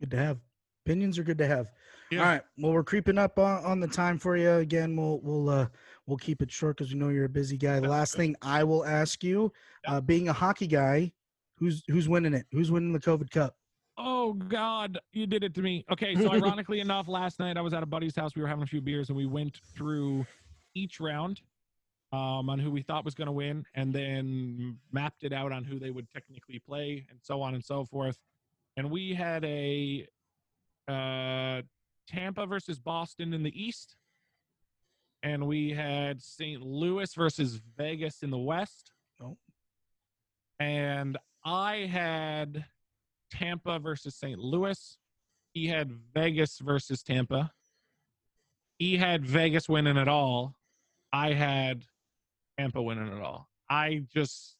Good to have. Opinions are good to have. Yeah. All right. Well, we're creeping up on, on the time for you again. We'll we'll uh we'll keep it short because we know you're a busy guy. The last thing I will ask you, uh, being a hockey guy, who's who's winning it? Who's winning the COVID Cup? Oh God, you did it to me. Okay, so ironically (laughs) enough, last night I was at a buddy's house. We were having a few beers, and we went through each round um, on who we thought was going to win, and then mapped it out on who they would technically play, and so on and so forth. And we had a uh, Tampa versus Boston in the East, and we had St. Louis versus Vegas in the West. Oh. And I had Tampa versus St. Louis. He had Vegas versus Tampa. He had Vegas winning it all. I had Tampa winning it all. I just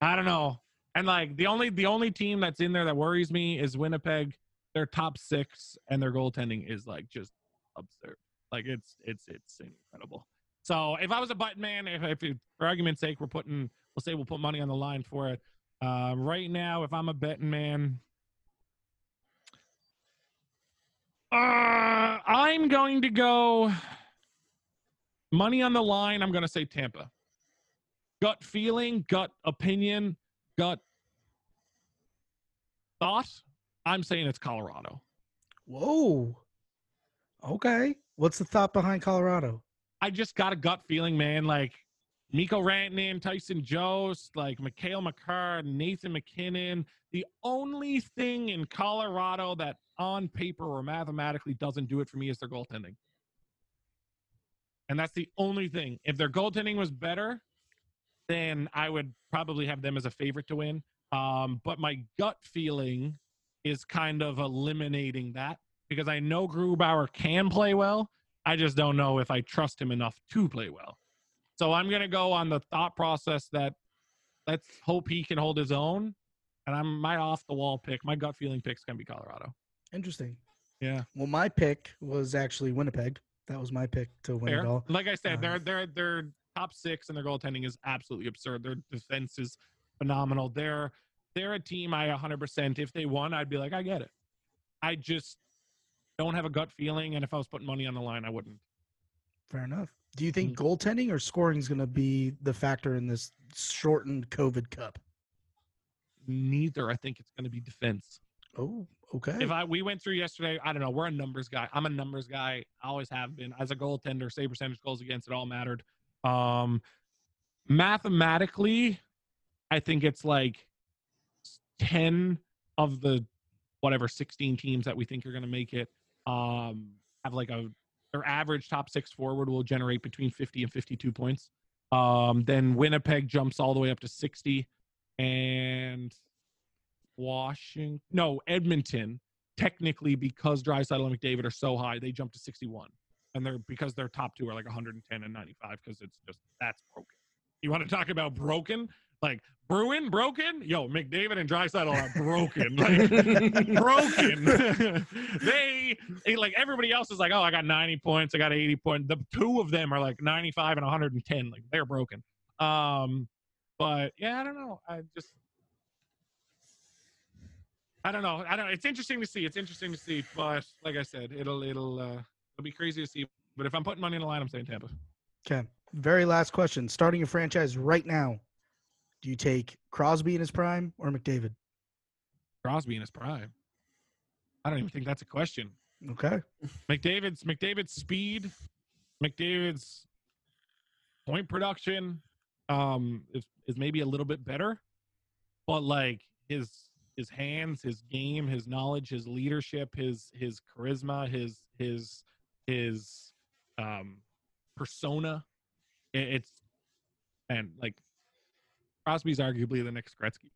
I don't know. And like the only the only team that's in there that worries me is Winnipeg. Their top six and their goaltending is like just absurd. Like it's it's it's incredible. So if I was a button man, if, if it, for argument's sake, we're putting we'll say we'll put money on the line for it. Uh, right now, if I'm a betting man, uh, I'm going to go money on the line. I'm going to say Tampa. Gut feeling, gut opinion, gut thought. I'm saying it's Colorado. Whoa. Okay. What's the thought behind Colorado? I just got a gut feeling, man. Like Mikko Rantanen, Tyson Jost, like Mikhail McCarr, Nathan MacKinnon. The only thing in Colorado that on paper or mathematically doesn't do it for me is their goaltending. And that's the only thing. If their goaltending was better, then I would probably have them as a favorite to win. Um, but my gut feeling is kind of eliminating that because I know Grubauer can play well. I just don't know if I trust him enough to play well. So I'm going to go on the thought process that let's hope he can hold his own. And I'm my off the wall pick. My gut feeling pick's going to be Colorado. Interesting. Yeah. Well, my pick was actually Winnipeg. That was my pick to win Fair. it all. Like I said, Uh, their their their top six and their goaltending is absolutely absurd. Their defense is phenomenal. They're they're a team I 100% if they won, I'd be like, I get it. I just don't have a gut feeling, and if I was putting money on the line, I wouldn't. Fair enough. Do you think Mm. goaltending or scoring is going to be the factor in this shortened COVID Cup? Neither. I think it's going to be defense. Oh, okay. If I we went through yesterday, I don't know. We're a numbers guy. I'm a numbers guy. I always have been. As a goaltender, save percentage goals against, it all mattered. Um, mathematically, I think it's like ten of the whatever 16 teams that we think are going to make it um have like a their average top six forward will generate between 50 and 52 points. Um then winnipeg jumps all the way up to 60 and washington no edmonton technically because draisaitl and mcdavid are so high they jump to 61 and they're because their top two are like 110 and 95 because it's just that's broken you want to talk about broken like Bruen broken? Yo, McDavid and Draisaitl are broken. (laughs) Like broken. (laughs) they they- like everybody else is like, oh, I got 90 points, I got 80 points. The two of them are like 95 and 110. Like they're broken. Um, but yeah, I don't know. I just I don't know. I don't it's interesting to see. It's interesting to see. But like I said, it'll it'll uh it'll be crazy to see. But if I'm putting money in the line, I'm saying Tampa. okay. Very last question. Starting a franchise right now, do you take Crosby in his prime or McDavid? Crosby in his prime. I don't even think that's a question. Okay. McDavid's McDavid's speed, McDavid's point production, um, is is maybe a little bit better, but like his his hands, his game, his knowledge, his leadership, his his charisma, his his his um persona, it's and like Crosby's arguably the next Gretzky.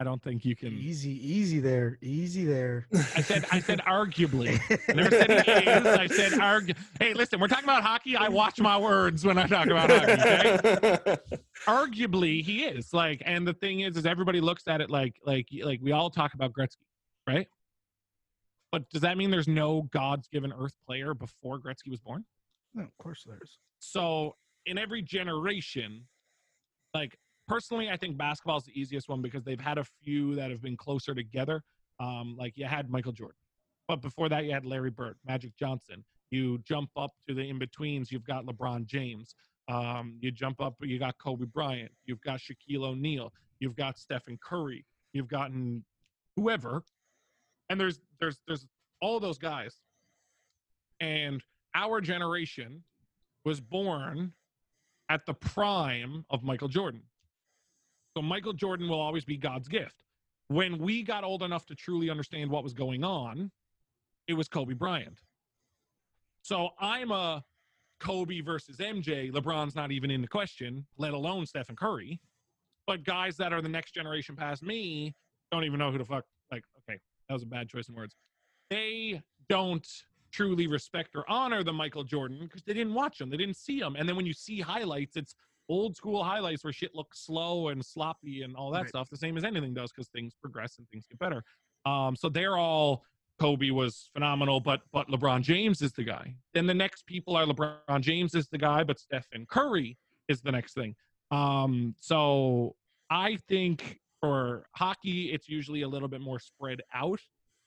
I don't think you can. Easy, easy there. Easy there. I said I said arguably. I (laughs) never said he is. I said argu. Hey, listen, we're talking about hockey. I watch my words when I talk about hockey. Okay? Arguably, he is like, and the thing is, is everybody looks at it like, like, like we all talk about Gretzky, right? But does that mean there's no God's given Earth player before Gretzky was born? No, of course there's. So in every generation, like personally, I think basketball is the easiest one because they've had a few that have been closer together. Um, like you had Michael Jordan, but before that you had Larry Bird, Magic Johnson. You jump up to the in betweens, you've got LeBron James. Um, you jump up, you got Kobe Bryant, you've got Shaquille O'Neal, you've got Stephen Curry, you've gotten whoever, and there's there's there's all those guys, and our generation was born at the prime of Michael Jordan. So Michael Jordan will always be God's gift. When we got old enough to truly understand what was going on, it was Kobe Bryant. So I'm a Kobe versus MJ. LeBron's not even in the question, let alone Stephen Curry. But guys that are the next generation past me don't even know who the fuck. Like, okay, that was a bad choice in words. They don't truly respect or honor the Michael Jordan because they didn't watch him, they didn't see him. And then when you see highlights, it's old school highlights where shit looks slow and sloppy and all that Right. stuff, the same as anything does because things progress and things get better. Um, so they're all Kobe was phenomenal, but but LeBron James is the guy. Then the next people are LeBron James is the guy, but Stephen Curry is the next thing. Um, so I think for hockey, it's usually a little bit more spread out,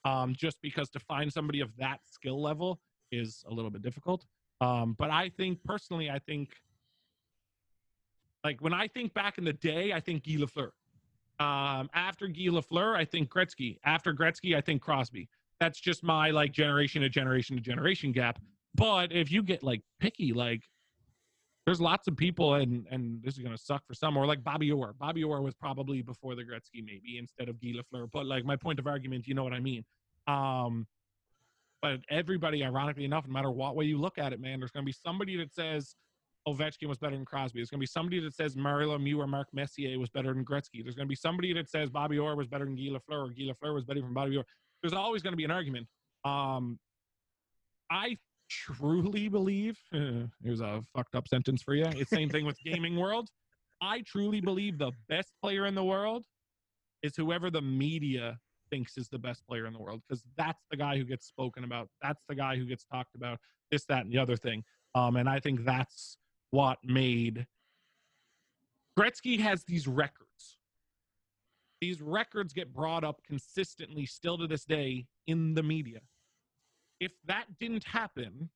um, just because to find somebody of that skill level is a little bit difficult. Um, but I think personally, I think like when I think back in the day, I think Guy Lafleur. Um, after Guy Lafleur, I think Gretzky. After Gretzky, I think Crosby. That's just my like generation to generation to generation gap. But if you get like picky, like there's lots of people, and and this is gonna suck for some, or like Bobby Orr. Bobby Orr was probably before the Gretzky, maybe instead of Guy Lafleur. But like my point of argument, you know what I mean. Um, but everybody, ironically enough, no matter what way you look at it, man, there's gonna be somebody that says, Ovechkin was better than Crosby. There's to be somebody that says Mario Lemieux or Mark Messier was better than Gretzky. There's to be somebody that says Bobby Orr was better than Guy Lafleur or Guy Lafleur was better than Bobby Orr. There's always to be an argument. Um, I truly believe here's a fucked up sentence for you. It's same thing with gaming (laughs) world. I truly believe the best player in the world is whoever the media thinks is the best player in the world because that's the guy who gets spoken about. That's the guy who gets talked about. This, that, and the other thing. Um, and I think that's what made Gretzky has these records. These records get brought up consistently still to this day in the media. If that didn't happen,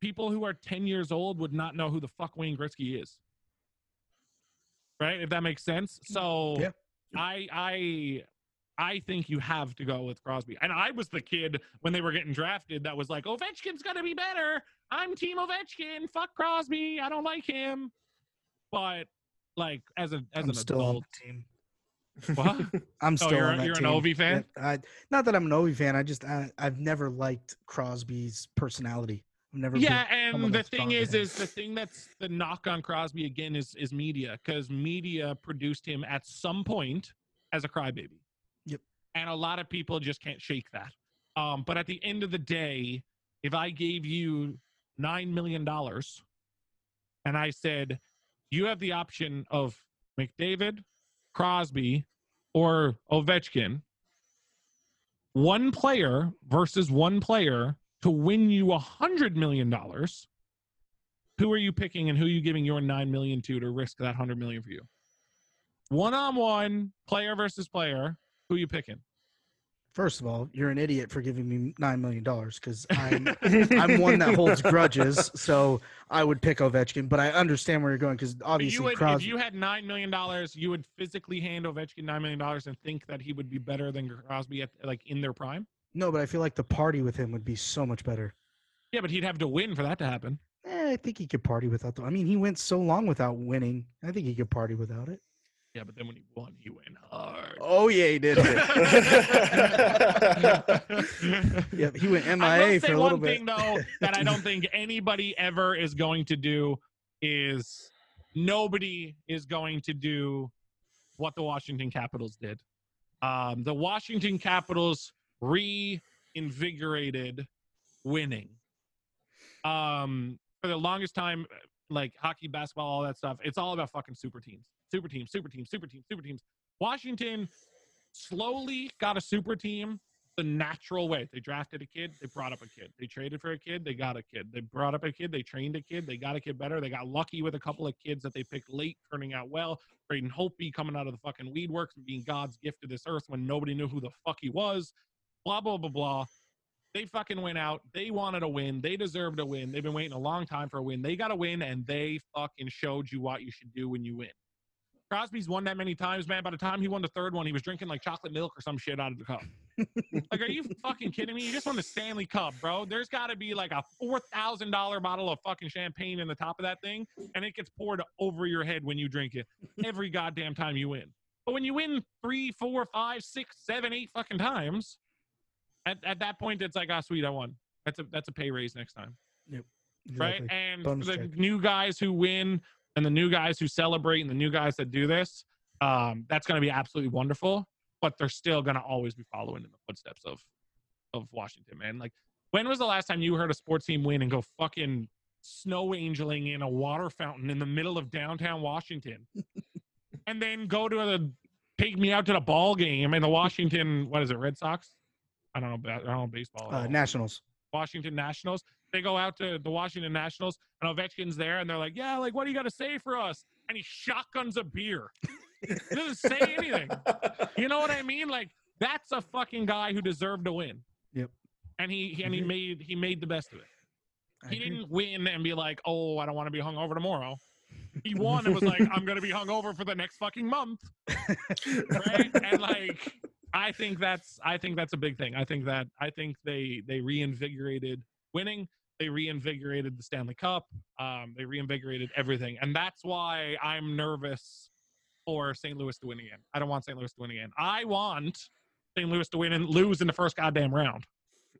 people who are 10 years old would not know who the fuck Wayne Gretzky is. Right? If that makes sense. So Yeah. I I I think you have to go with Crosby. And I was the kid when they were getting drafted that was like, Ovechkin's gonna be better. I'm Team Ovechkin. Fuck Crosby. I don't like him. But like as a as I'm an adult, team. What? (laughs) I'm Oh, still you're- on that you're an team. Ovi fan? I, not that I'm an Ovi fan. I just I, I've never liked Crosby's personality. I've never. yeah, and the thing is, is the thing that's the knock on Crosby again is is media because media produced him at some point as a crybaby. Yep. And a lot of people just can't shake that. Um, but at the end of the day, if I gave you nine million dollars, and I said you have the option of McDavid, Crosby, or Ovechkin, one player versus one player to win you a hundred million dollars, who are you picking and who are you giving your nine million to to risk that hundred million for you? One on one, player versus player, who are you picking? First of all, you're an idiot for giving me nine million dollars because I'm (laughs) I'm one that holds grudges. So I would pick Ovechkin, but I understand where you're going because obviously you, would, if you had nine million dollars, you would physically hand Ovechkin nine million dollars and think that he would be better than Crosby at like in their prime. no, but I feel like the party with him would be so much better. Yeah, but he'd have to win for that to happen. Eh, I think he could party without the. I mean, he went so long without winning. I think he could party without it. Yeah, but then when he won, he went hard. Oh yeah, he did. (laughs) yep, he went (laughs) I will MIA say for a one little bit. thing though that I don't think anybody ever is going to do is nobody is going to do what the Washington Capitals did. Um, the Washington Capitals reinvigorated winning. Um, for the longest time, like hockey, basketball, all that stuff, it's all about fucking super teams, super teams, super teams, super teams, super teams. Washington slowly got a super team the natural way. They drafted a kid, they brought up a kid. They traded for a kid, they got a kid. They brought up a kid, they trained a kid, they got a kid better. They got lucky with a couple of kids that they picked late, turning out well. Braden Holtby coming out of the fucking weed works and being God's gift to this earth when nobody knew who the fuck he was. Blah blah blah blah. They fucking went out. They wanted a win. They deserved a win. They've been waiting a long time for a win. They got a win, and they fucking showed you what you should do when you win. Crosby's won that many times, man. By the time he won the third one, he was drinking like chocolate milk or some shit out of the cup. (laughs) like, are you fucking kidding me? You just won the Stanley Cup, bro. There's got to be like a four thousand dollar bottle of fucking champagne in the top of that thing, and it gets poured over your head when you drink it every goddamn time you win. But when you win three, four, five, six, seven, eight fucking times, at, at that point, it's like, ah, sweet, I won. That's a that's a pay raise next time right? Exactly. And Bonus the check. new guys who win and the new guys who celebrate and the new guys that do this, um, that's going to be absolutely wonderful. But they're still going to always be following in the footsteps of of Washington, man. Like, when was the last time you heard a sports team win and go fucking snow angeling in a water fountain in the middle of downtown Washington, (laughs) and then go to the take me out to the ball game and the Washington what is it Red Sox? I don't know. I don't know baseball. uh. Nationals. Washington Nationals. They go out to the Washington Nationals, and Ovechkin's there, and they're like, "Yeah, like, what do you got to say for us?" And he shotguns a beer. (laughs) he doesn't say anything. You know what I mean? Like, that's a fucking guy who deserved to win. Yep. And he, he and he Mhm. made he made the best of it. I He agree. didn't win and be like, "Oh, I don't want to be hung over tomorrow." He (laughs) won and was like, "I'm gonna be hung over for the next fucking month." right? and like I think that's I think that's a big thing. I think that I think they they reinvigorated winning. They reinvigorated the Stanley Cup. Um, they reinvigorated everything, and that's why I'm nervous for St. Louis to win again. I don't want St. Louis to win again. I want St. Louis to win and lose in the first goddamn round.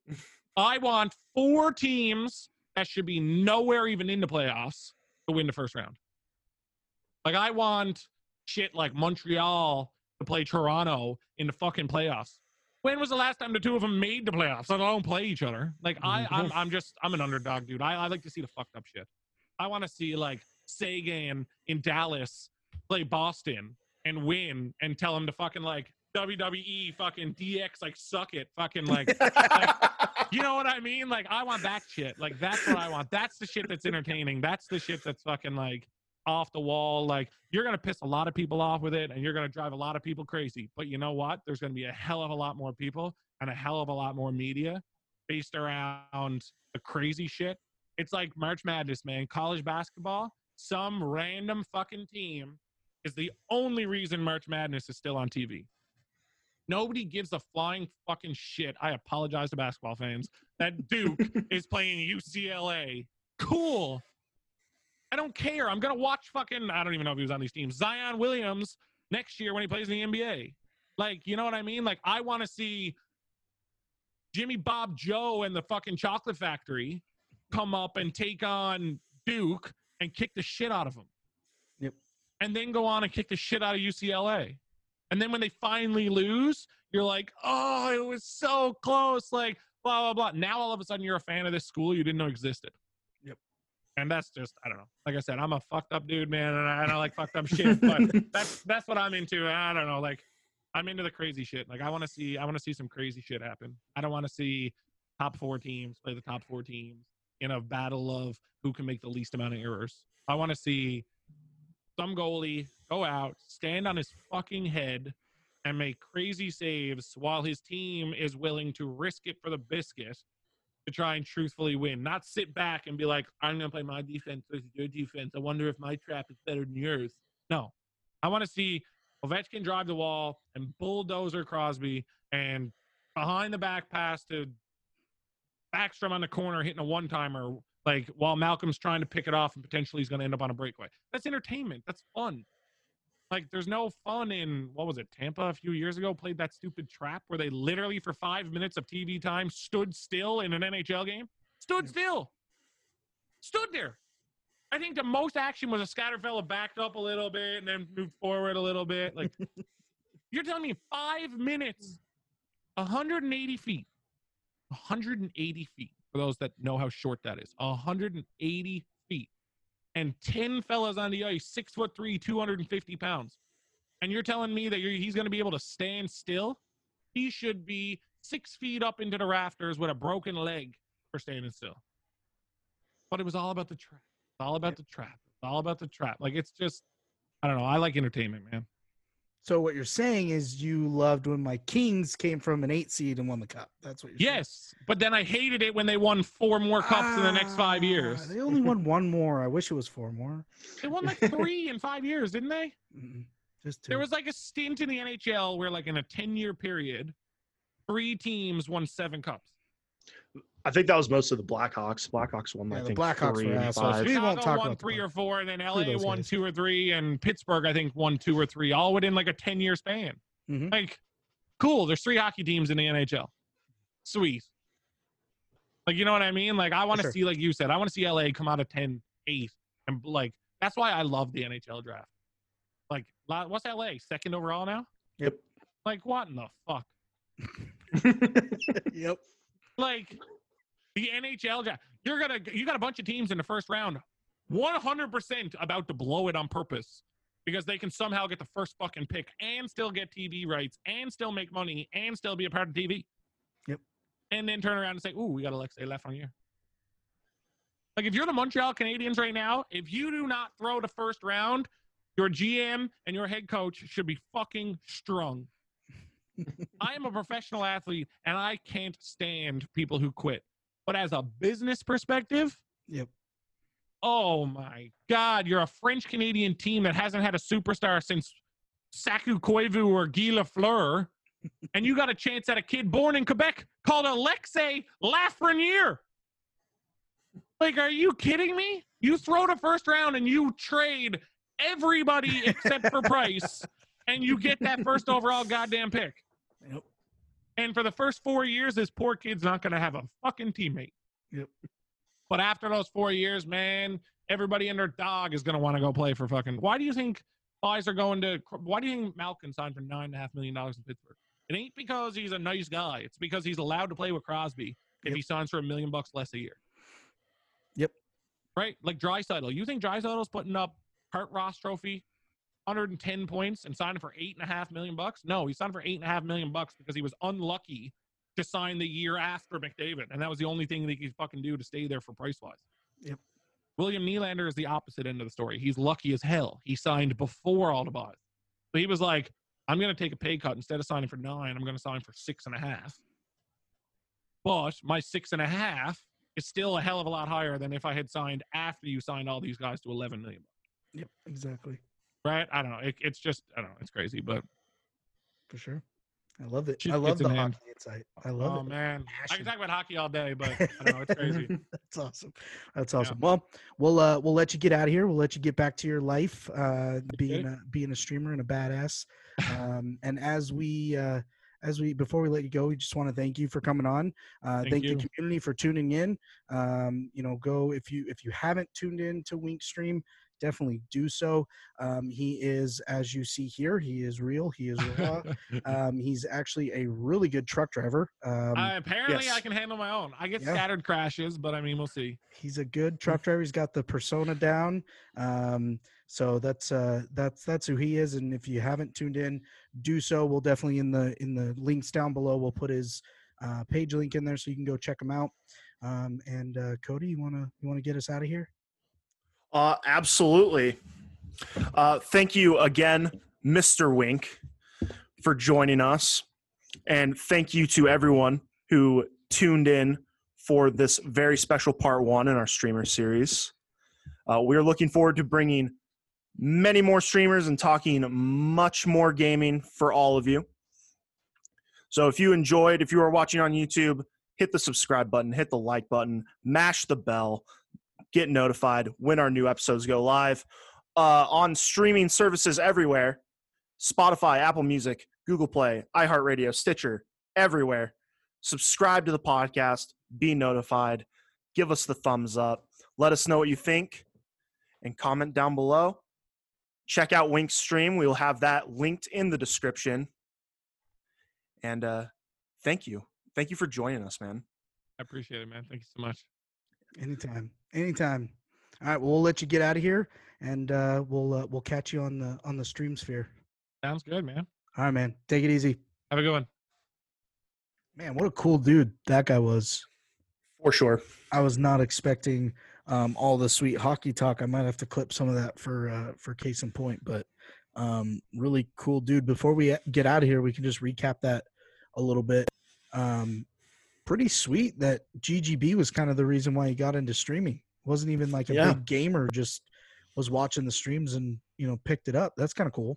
(laughs) I want four teams that should be nowhere even in the playoffs to win the first round. Like I want shit like Montreal to play Toronto in the fucking playoffs. When was the last time the two of them made the playoffs? Let alone play each other. Like I, mm-hmm. I'm, I'm just, I'm an underdog, dude. I, I like to see the fucked up shit. I want to see like Seguin in Dallas play Boston and win and tell him to fucking like WWE fucking DX like suck it fucking like, like you know what I mean? Like I want that shit. Like that's what I want. That's the shit that's entertaining. That's the shit that's fucking like off the wall. Like you're gonna piss a lot of people off with it, and you're gonna drive a lot of people crazy. But you know what? There's gonna be a hell of a lot more people and a hell of a lot more media based around the crazy shit. It's like March Madness, man. College basketball. Some random fucking team is the only reason March Madness is still on TV. Nobody gives a flying fucking shit. I apologize to basketball fans that Duke (laughs) is playing UCLA. Cool. I don't care. I'm gonna watch fucking. I don't even know if he was on these teams. Zion Williams next year when he plays in the NBA. Like, you know what I mean? Like, I want to see Jimmy Bob Joe and the fucking Chocolate Factory come up and take on Duke and kick the shit out of them. Yep. And then go on and kick the shit out of UCLA. And then when they finally lose, you're like, oh, it was so close. Like, blah, blah, blah. Now all of a sudden you're a fan of this school you didn't know existed. And that's just, I don't know. Like I said, I'm a fucked up dude, man, and I, and I like fucked up shit. But (laughs) that's that's what I'm into. I don't know. Like, I'm into the crazy shit. Like, I want to see, I want to see some crazy shit happen. I don't want to see top four teams play the top four teams in a battle of who can make the least amount of errors. I want to see some goalie go out, stand on his fucking head, and make crazy saves while his team is willing to risk it for the biscuit to try and truthfully win. Not sit back and be like, I'm going to play my defense versus your defense. I wonder if my trap is better than yours. No. I want to see Ovechkin drive the wall and bulldozer Crosby and behind the back pass to Backstrom on the corner hitting a one timer like while Malkin's trying to pick it off and potentially he's going to end up on a breakaway. That's entertainment. That's fun. Like there's no fun in what was it? Tampa a few years ago played that stupid trap where they literally for 5 minutes of TV time stood still in an NHL game. Stood still. Stood there. I think the most action was a scatter fella backed up a little bit and then moved forward a little bit. Like (laughs) you're telling me 5 minutes 180 feet. 180 feet for those that know how short that is. 180 feet. And 10 fellas on the ice, six foot three, 250 pounds. And you're telling me that he's going to be able to stand still? He should be six feet up into the rafters with a broken leg for standing still. But it was all about the trap. It's all about the trap. It's all about the trap. Like it's just, I don't know. I like entertainment, man. So what you're saying is you loved when my Kings came from an eight seed and won the cup. That's what you're saying. Yes, but then I hated it when they won four more cups in the next five Ah, years. They only won one more. I wish it was four more. They won like three in five years, didn't they? (laughs) Mm-mm, Just two. There was like a stint in the NHL where, like, in a 10 year period, three teams won seven cups. I think that was most of the Blackhawks. Blackhawks won, Yeah, I the think, Blackhawks three were and assholes. five. We won't Chicago talk won about three or four, and then LA those won guys. two or three, and Pittsburgh, I think, won two or three, all within like a 10 year span. Mhm. Like, cool. There's three hockey teams in the NHL. Sweet. Like, you know what I mean? Like, I want to Sure. see, like you said, I want to see LA come out of 10 8. And, like, that's why I love the NHL draft. Like, what's LA? Second overall now? Yep. Like, what in the fuck? (laughs) (laughs) yep. like the NHL draft. You're gonna you got a bunch of teams in the first round, 100% about to blow it on purpose because they can somehow get the first fucking pick and still get TV rights and still make money and still be a part of TV. Yep. And then turn around and say, "Ooh, we got Alexei Lafreniere." Like if you're the Montreal Canadiens right now, if you do not throw the first round, your GM and your head coach should be fucking strung. (laughs) I am a professional athlete and I can't stand people who quit. But as a business perspective, Yep. oh my God, you're a French Canadian team that hasn't had a superstar since Saku Koivu or Guy Lafleur, (laughs) and you got a chance at a kid born in Quebec called Alexei Lafreniere. Like, are you kidding me? You throw the first round and you trade everybody except for (laughs) Price, and you get that first overall goddamn pick. And for the first four years, this poor kid's not going to have a fucking teammate. Yep. But after those four years, man, everybody and their dog is going to want to go play for fucking. Why do you think guys are going to? Why do you think Malkin signed for nine and a half million dollars in Pittsburgh? It ain't because he's a nice guy. It's because he's allowed to play with Crosby if Yep. he signs for a million bucks less a year. Yep. Right, like Draisaitl. You think Draisaitl's putting up Hart Ross Trophy, 110 points, and signed for eight and a half million bucks? No, he signed for eight and a half million bucks because he was unlucky to sign the year after McDavid, and that was the only thing that he could fucking do to stay there for price wise. Yep. William Nylander is the opposite end of the story. He's lucky as hell. He signed before buys. So he was like, I'm going to take a pay cut. Instead of signing for nine, I'm going to sign for six and a half. But my six and a half is still a hell of a lot higher than if I had signed after you signed all these guys to 11 million. Yep, exactly. Right? I don't know. It, it's just, I don't know. It's crazy. But For sure. I love it. Shit I love the hand. hockey insight. I love oh, it. man. I can talk about hockey all day, but I don't know. It's (laughs) crazy. That's awesome. That's awesome. Well, we'll uh, we'll let you get out of here. We'll let you get back to your life, uh, being a, being a streamer and a badass. (laughs) Um, and as we uh, as we before we let you go, we just want to thank you for coming on. Uh, Thank thank you. the community for tuning in. Um, you know, go if you if you haven't tuned in to Wink Stream, definitely do so. Um, he is, as you see here, he is real. He is raw. (laughs) um, he's actually a really good truck driver. Um, I, apparently, yes. I can handle my own. I get Yeah. scattered crashes, but I mean, we'll see. he's a good (laughs) truck driver. He's got the persona down. Um, so that's uh, that's that's who he is. And if you haven't tuned in, do so. We'll definitely in the in the links down below. We'll put his uh, page link in there so you can go check him out. Um, and uh, Cody, you wanna you wanna get us out of here? Uh, absolutely. Uh, thank you again, Mr. Wink, for joining us. And thank you to everyone who tuned in for this very special part one in our streamer series. Uh, we're looking forward to bringing many more streamers and talking much more gaming for all of you. So if you enjoyed, if you are watching on YouTube, hit the subscribe button, hit the like button, mash the bell, get notified when our new episodes go live uh, on streaming services everywhere Spotify, Apple Music, Google Play, iHeartRadio, Stitcher, everywhere. Subscribe to the podcast, be notified, give us the thumbs up, let us know what you think, and comment down below. Check out Wink's stream. We will have that linked in the description. And uh, thank you. Thank you for joining us, man. I appreciate it, man. Thank you so much. Anytime, anytime. All right, well, we'll let you get out of here, and uh, we'll uh, we'll catch you on the on the stream sphere. Sounds good, man. All right, man. Take it easy. Have a good one. Man, what a cool dude that guy was. For sure. I was not expecting um, all the sweet hockey talk. I might have to clip some of that for uh, for case in point, but um, really cool dude. Before we get out of here, we can just recap that a little bit. Um, pretty sweet that GGB was kind of the reason why he got into streaming. wasn't even like a Yeah. big gamer, just was watching the streams and you know picked it up. That's kind of cool.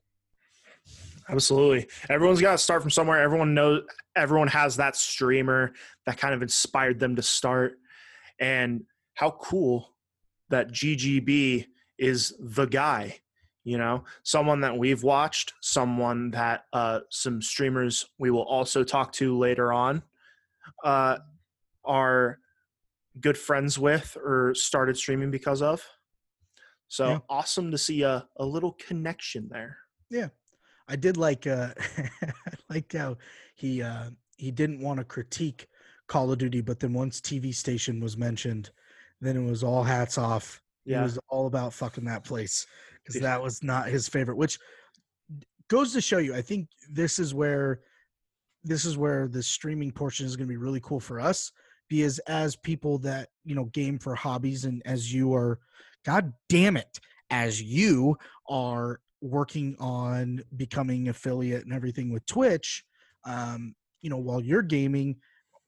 Absolutely. Everyone's got to start from somewhere. Everyone knows everyone has that streamer that kind of inspired them to start. And how cool that GGB is the guy, you know, someone that we've watched, someone that uh, some streamers we will also talk to later on uh, are good friends with or started streaming because of. So Yeah. awesome to see a, a little connection there. Yeah. I did like uh (laughs) I liked how he uh he didn't want to critique Call of Duty, but then once TV station was mentioned, then it was all hats off. Yeah. It was all about fucking that place because that was not his favorite, which goes to show you. I think this is where this is where the streaming portion is going to be really cool for us because as people that you know game for hobbies and as you are god damn it as you are working on becoming affiliate and everything with twitch um you know while you're gaming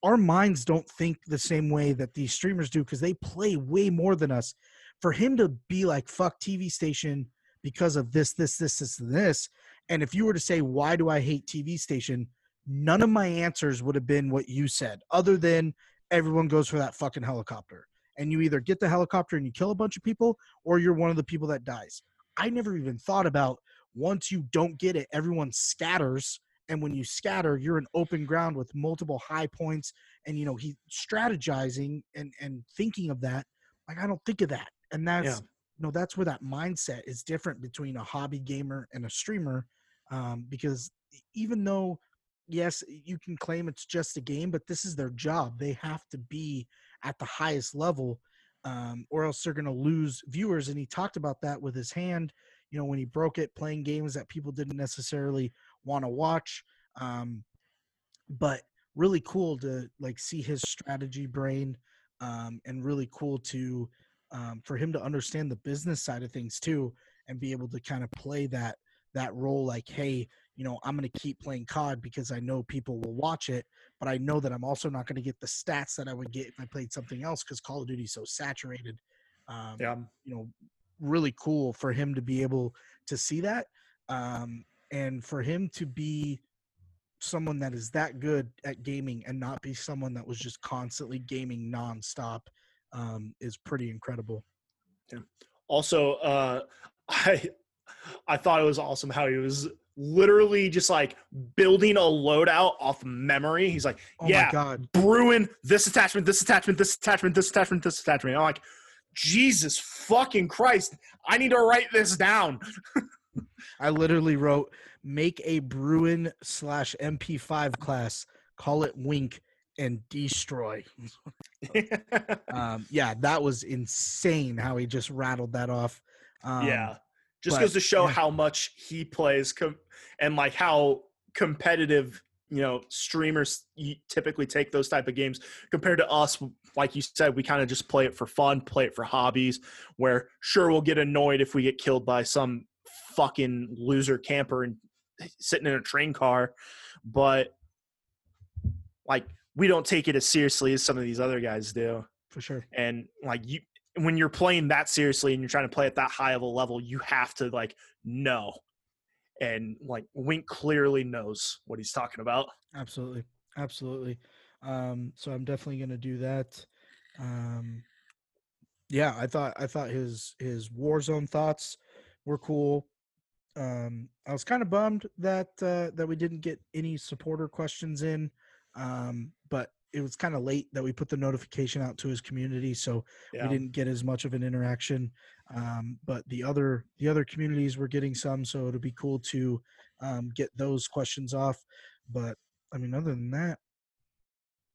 our minds don't think the same way that these streamers do because they play way more than us. For him to be like fuck tv station because of this this this this and this and if you were to say why do i hate tv station none of my answers would have been what you said other than everyone goes for that fucking helicopter. And you either get the helicopter and you kill a bunch of people or you're one of the people that dies. I never even thought about once you don't get it everyone scatters. And when you scatter you're in open ground with multiple high points and you know he strategizing and and thinking of that. Like i don't think of that. And that's Yeah. you know that's where that mindset is different between a hobby gamer and a streamer um, because even though yes you can claim it's just a game but this is their job they have to be at the highest level um, or else they're going to lose viewers and he talked about that with his hand you know when he broke it playing games that people didn't necessarily want to watch um, but really cool to like see his strategy brain um, and really cool to um, for him to understand the business side of things too and be able to kind of play that that role like hey you know i'm going to keep playing cod because i know people will watch it but i know that i'm also not going to get the stats that i would get if i played something else because call of duty is so saturated um, Yeah. you know really cool for him to be able to see that um, and for him to be someone that is that good at gaming and not be someone that was just constantly gaming nonstop um, is pretty incredible. Yeah. Also, uh, (laughs) I I thought it was awesome how he was literally just like building a loadout off memory. He's like, Oh yeah, god! Bruen this attachment, this attachment, this attachment, this attachment, this attachment. I'm like, Jesus fucking Christ! I need to write this down. (laughs) I literally wrote make a Bruen slash MP5 class, call it Wink, and destroy. (laughs) Um, yeah, that was insane how he just rattled that off. Um, yeah, just but, goes to show yeah. how much he plays com- and like how competitive you know streamers typically take those type of games compared to us like you said we kind of just play it for fun play it for hobbies where sure we'll get annoyed if we get killed by some fucking loser camper and sitting in a train car but like we don't take it as seriously as some of these other guys do for sure. and like you when you're playing that seriously and you're trying to play at that high of a level you have to like know and like wink clearly knows what he's talking about Absolutely, absolutely. Um, so I'm definitely gonna do that. Um, yeah, I thought I thought his his Warzone thoughts were cool. Um, I was kind of bummed that uh, that we didn't get any supporter questions in, um, but it was kind of late that we put the notification out to his community, so yeah we didn't get as much of an interaction. Um, but the other the other communities were getting some, so it'll be cool to um, get those questions off. But I mean, other than that,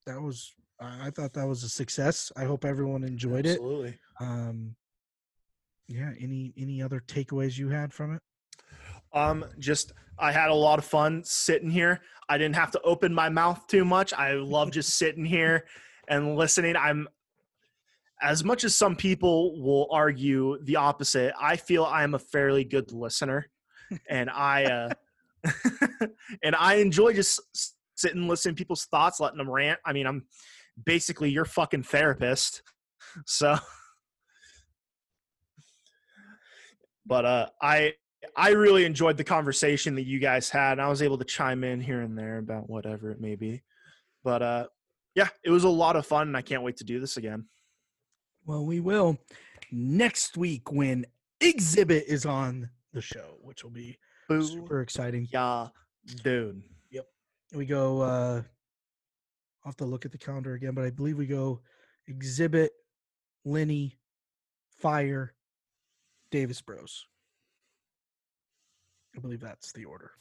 that was I I thought that was a success. I hope everyone enjoyed it. absolutely Um, yeah. Any any other takeaways you had from it? Um just i had a lot of fun sitting here. I didn't have to open my mouth too much. I love just (laughs) sitting here and listening. I'm as much as some people will argue the opposite i feel i'm a fairly good listener and i uh (laughs) and i enjoy just sitting listening to people's thoughts letting them rant. I mean i'm basically your fucking therapist so. (laughs) But uh i i really enjoyed the conversation that you guys had and i was able to chime in here and there about whatever it may be but uh yeah it was a lot of fun and i can't wait to do this again Well, we will next week when Exhibit is on the show, which will be Boo. super exciting. yeah dude Yep. we go uh I'll have to look at the calendar again, but I believe we go exhibit, Lenny, Fire, Davis Bros. I believe that's the order.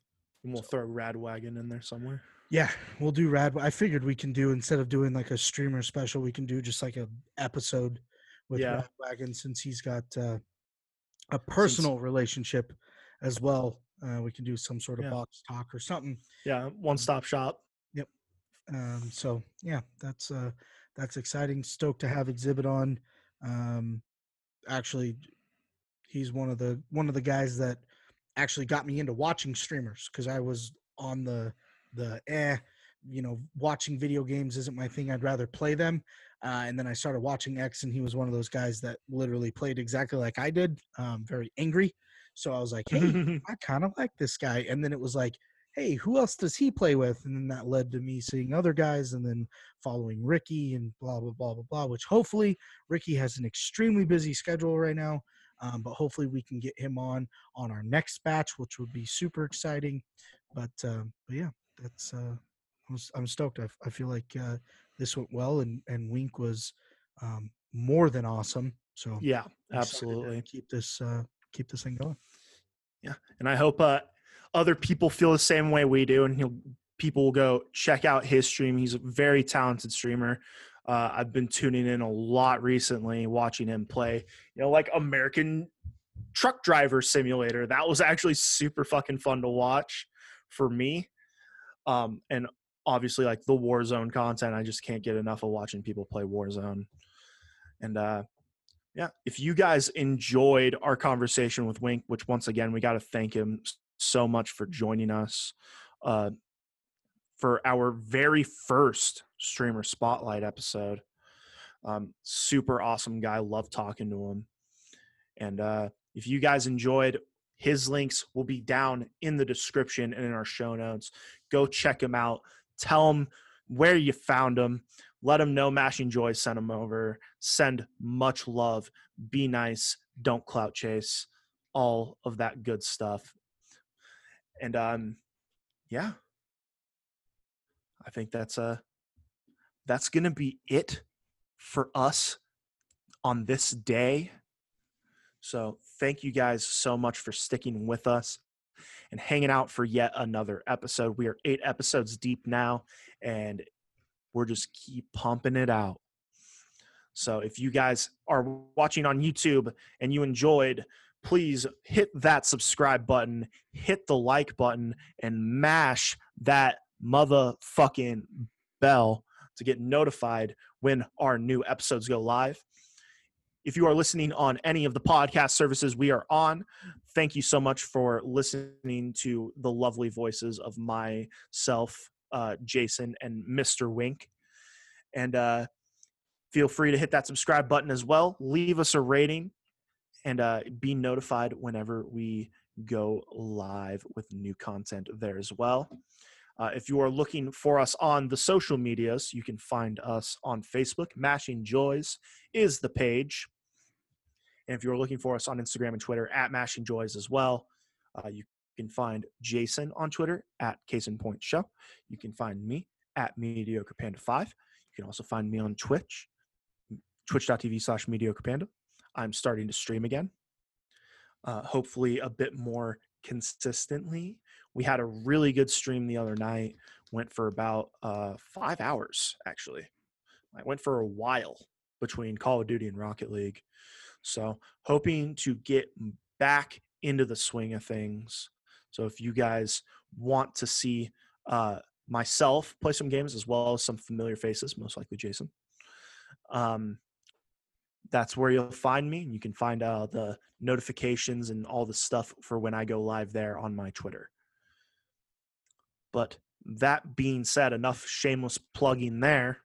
and we'll throw radwagon in there somewhere Yeah, we'll do rad. I figured we can do instead of doing like a streamer special, we can do just like a episode with Yeah. Radwagon since he's got uh, a personal relationship as well. Uh, we can do some sort of Yeah. box talk or something. yeah one stop shop Yep. Um, so yeah, that's uh, that's exciting. Stoked to have Exhibit on. Um, actually, he's one of the one of the guys that actually got me into watching streamers because I was on the the eh, you know, watching video games isn't my thing. I'd rather play them. Uh, and then I started watching X, and he was one of those guys that literally played exactly like I did, um, very angry. So I was like, hey, (laughs) I kind of like this guy. And then it was like, hey, who else does he play with? And then that led to me seeing other guys and then following Ricky and blah, blah, blah, blah, blah, which hopefully Ricky has an extremely busy schedule right now. Um, but hopefully we can get him on on our next batch, which would be super exciting. But, um, but yeah, that's, uh, I'm, I'm stoked. I feel like uh, this went well and, and Wink was um, more than awesome. So Yeah, I'm excited to absolutely. keep this uh, keep this thing going. Yeah, and I hope uh, other people feel the same way we do, and he'll people will go check out his stream. He's a very talented streamer. Uh, I've been tuning in a lot recently, watching him play. You know, like American Truck Driver Simulator. That was actually super fucking fun to watch for me. Um, and obviously, like the Warzone content, I just can't get enough of watching people play Warzone. And uh, yeah, if you guys enjoyed our conversation with Wink, which once again we got to thank him so much for joining us uh, for our very first streamer spotlight episode. Um, super awesome guy, love talking to him. And uh, if you guys enjoyed, his links will be down in the description and in our show notes. Go check him out. Tell him where you found him. Let him know Mashing Joy sent him over. Send much love. Be nice. Don't clout chase. All of that good stuff. And um, yeah, I think that's uh that's gonna be it for us on this day. So thank you guys so much for sticking with us and hanging out for yet another episode. We are eight episodes deep now, and we're just keep pumping it out. So if you guys are watching on YouTube and you enjoyed, please hit that subscribe button, hit the like button, and mash that motherfucking bell to get notified when our new episodes go live. If you are listening on any of the podcast services we are on, thank you so much for listening to the lovely voices of myself, uh, Jason, and Mr. Wink. And uh, feel free to hit that subscribe button as well. Leave us a rating and uh, be notified whenever we go live with new content there as well. Uh, if you are looking for us on the social medias, you can find us on Facebook. Mashing Joys is the page. And if you're looking for us on Instagram and Twitter, at Mashing Joys as well, uh, you can find Jason on Twitter at Case in Point Show. You can find me at Mediocre Panda 5. You can also find me on Twitch, twitch.tv slash Mediocre Panda. I'm starting to stream again, uh, hopefully a bit more consistently. We had a really good stream the other night, went for about uh, five hours, actually. I went for a while between Call of Duty and Rocket League. So, hoping to get back into the swing of things. So, if you guys want to see uh, myself play some games as well as some familiar faces, most likely Jason, um, that's where you'll find me. You can find uh, the notifications and all the stuff for when I go live there on my Twitter. But that being said, enough shameless plugging there.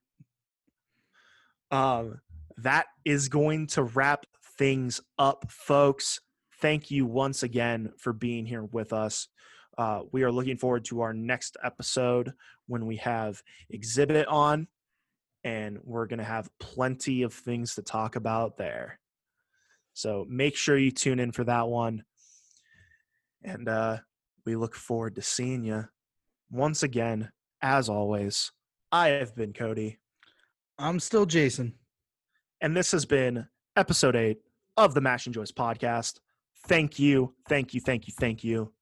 Um, that is going to wrap things up, folks. Thank you once again for being here with us. Uh, we are looking forward to our next episode when we have Exhibit on, and we're going to have plenty of things to talk about there. So make sure you tune in for that one. And uh, we look forward to seeing you once again. As always, I have been Cody. I'm still Jason. And this has been episode eight of the Mashing Joys podcast. Thank you, thank you, thank you, thank you.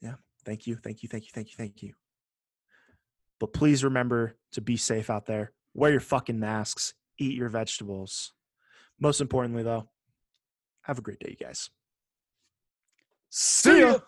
Yeah, thank you, thank you, thank you, thank you, thank you. But please remember to be safe out there. Wear your fucking masks, eat your vegetables. Most importantly, though, have a great day, you guys. See ya.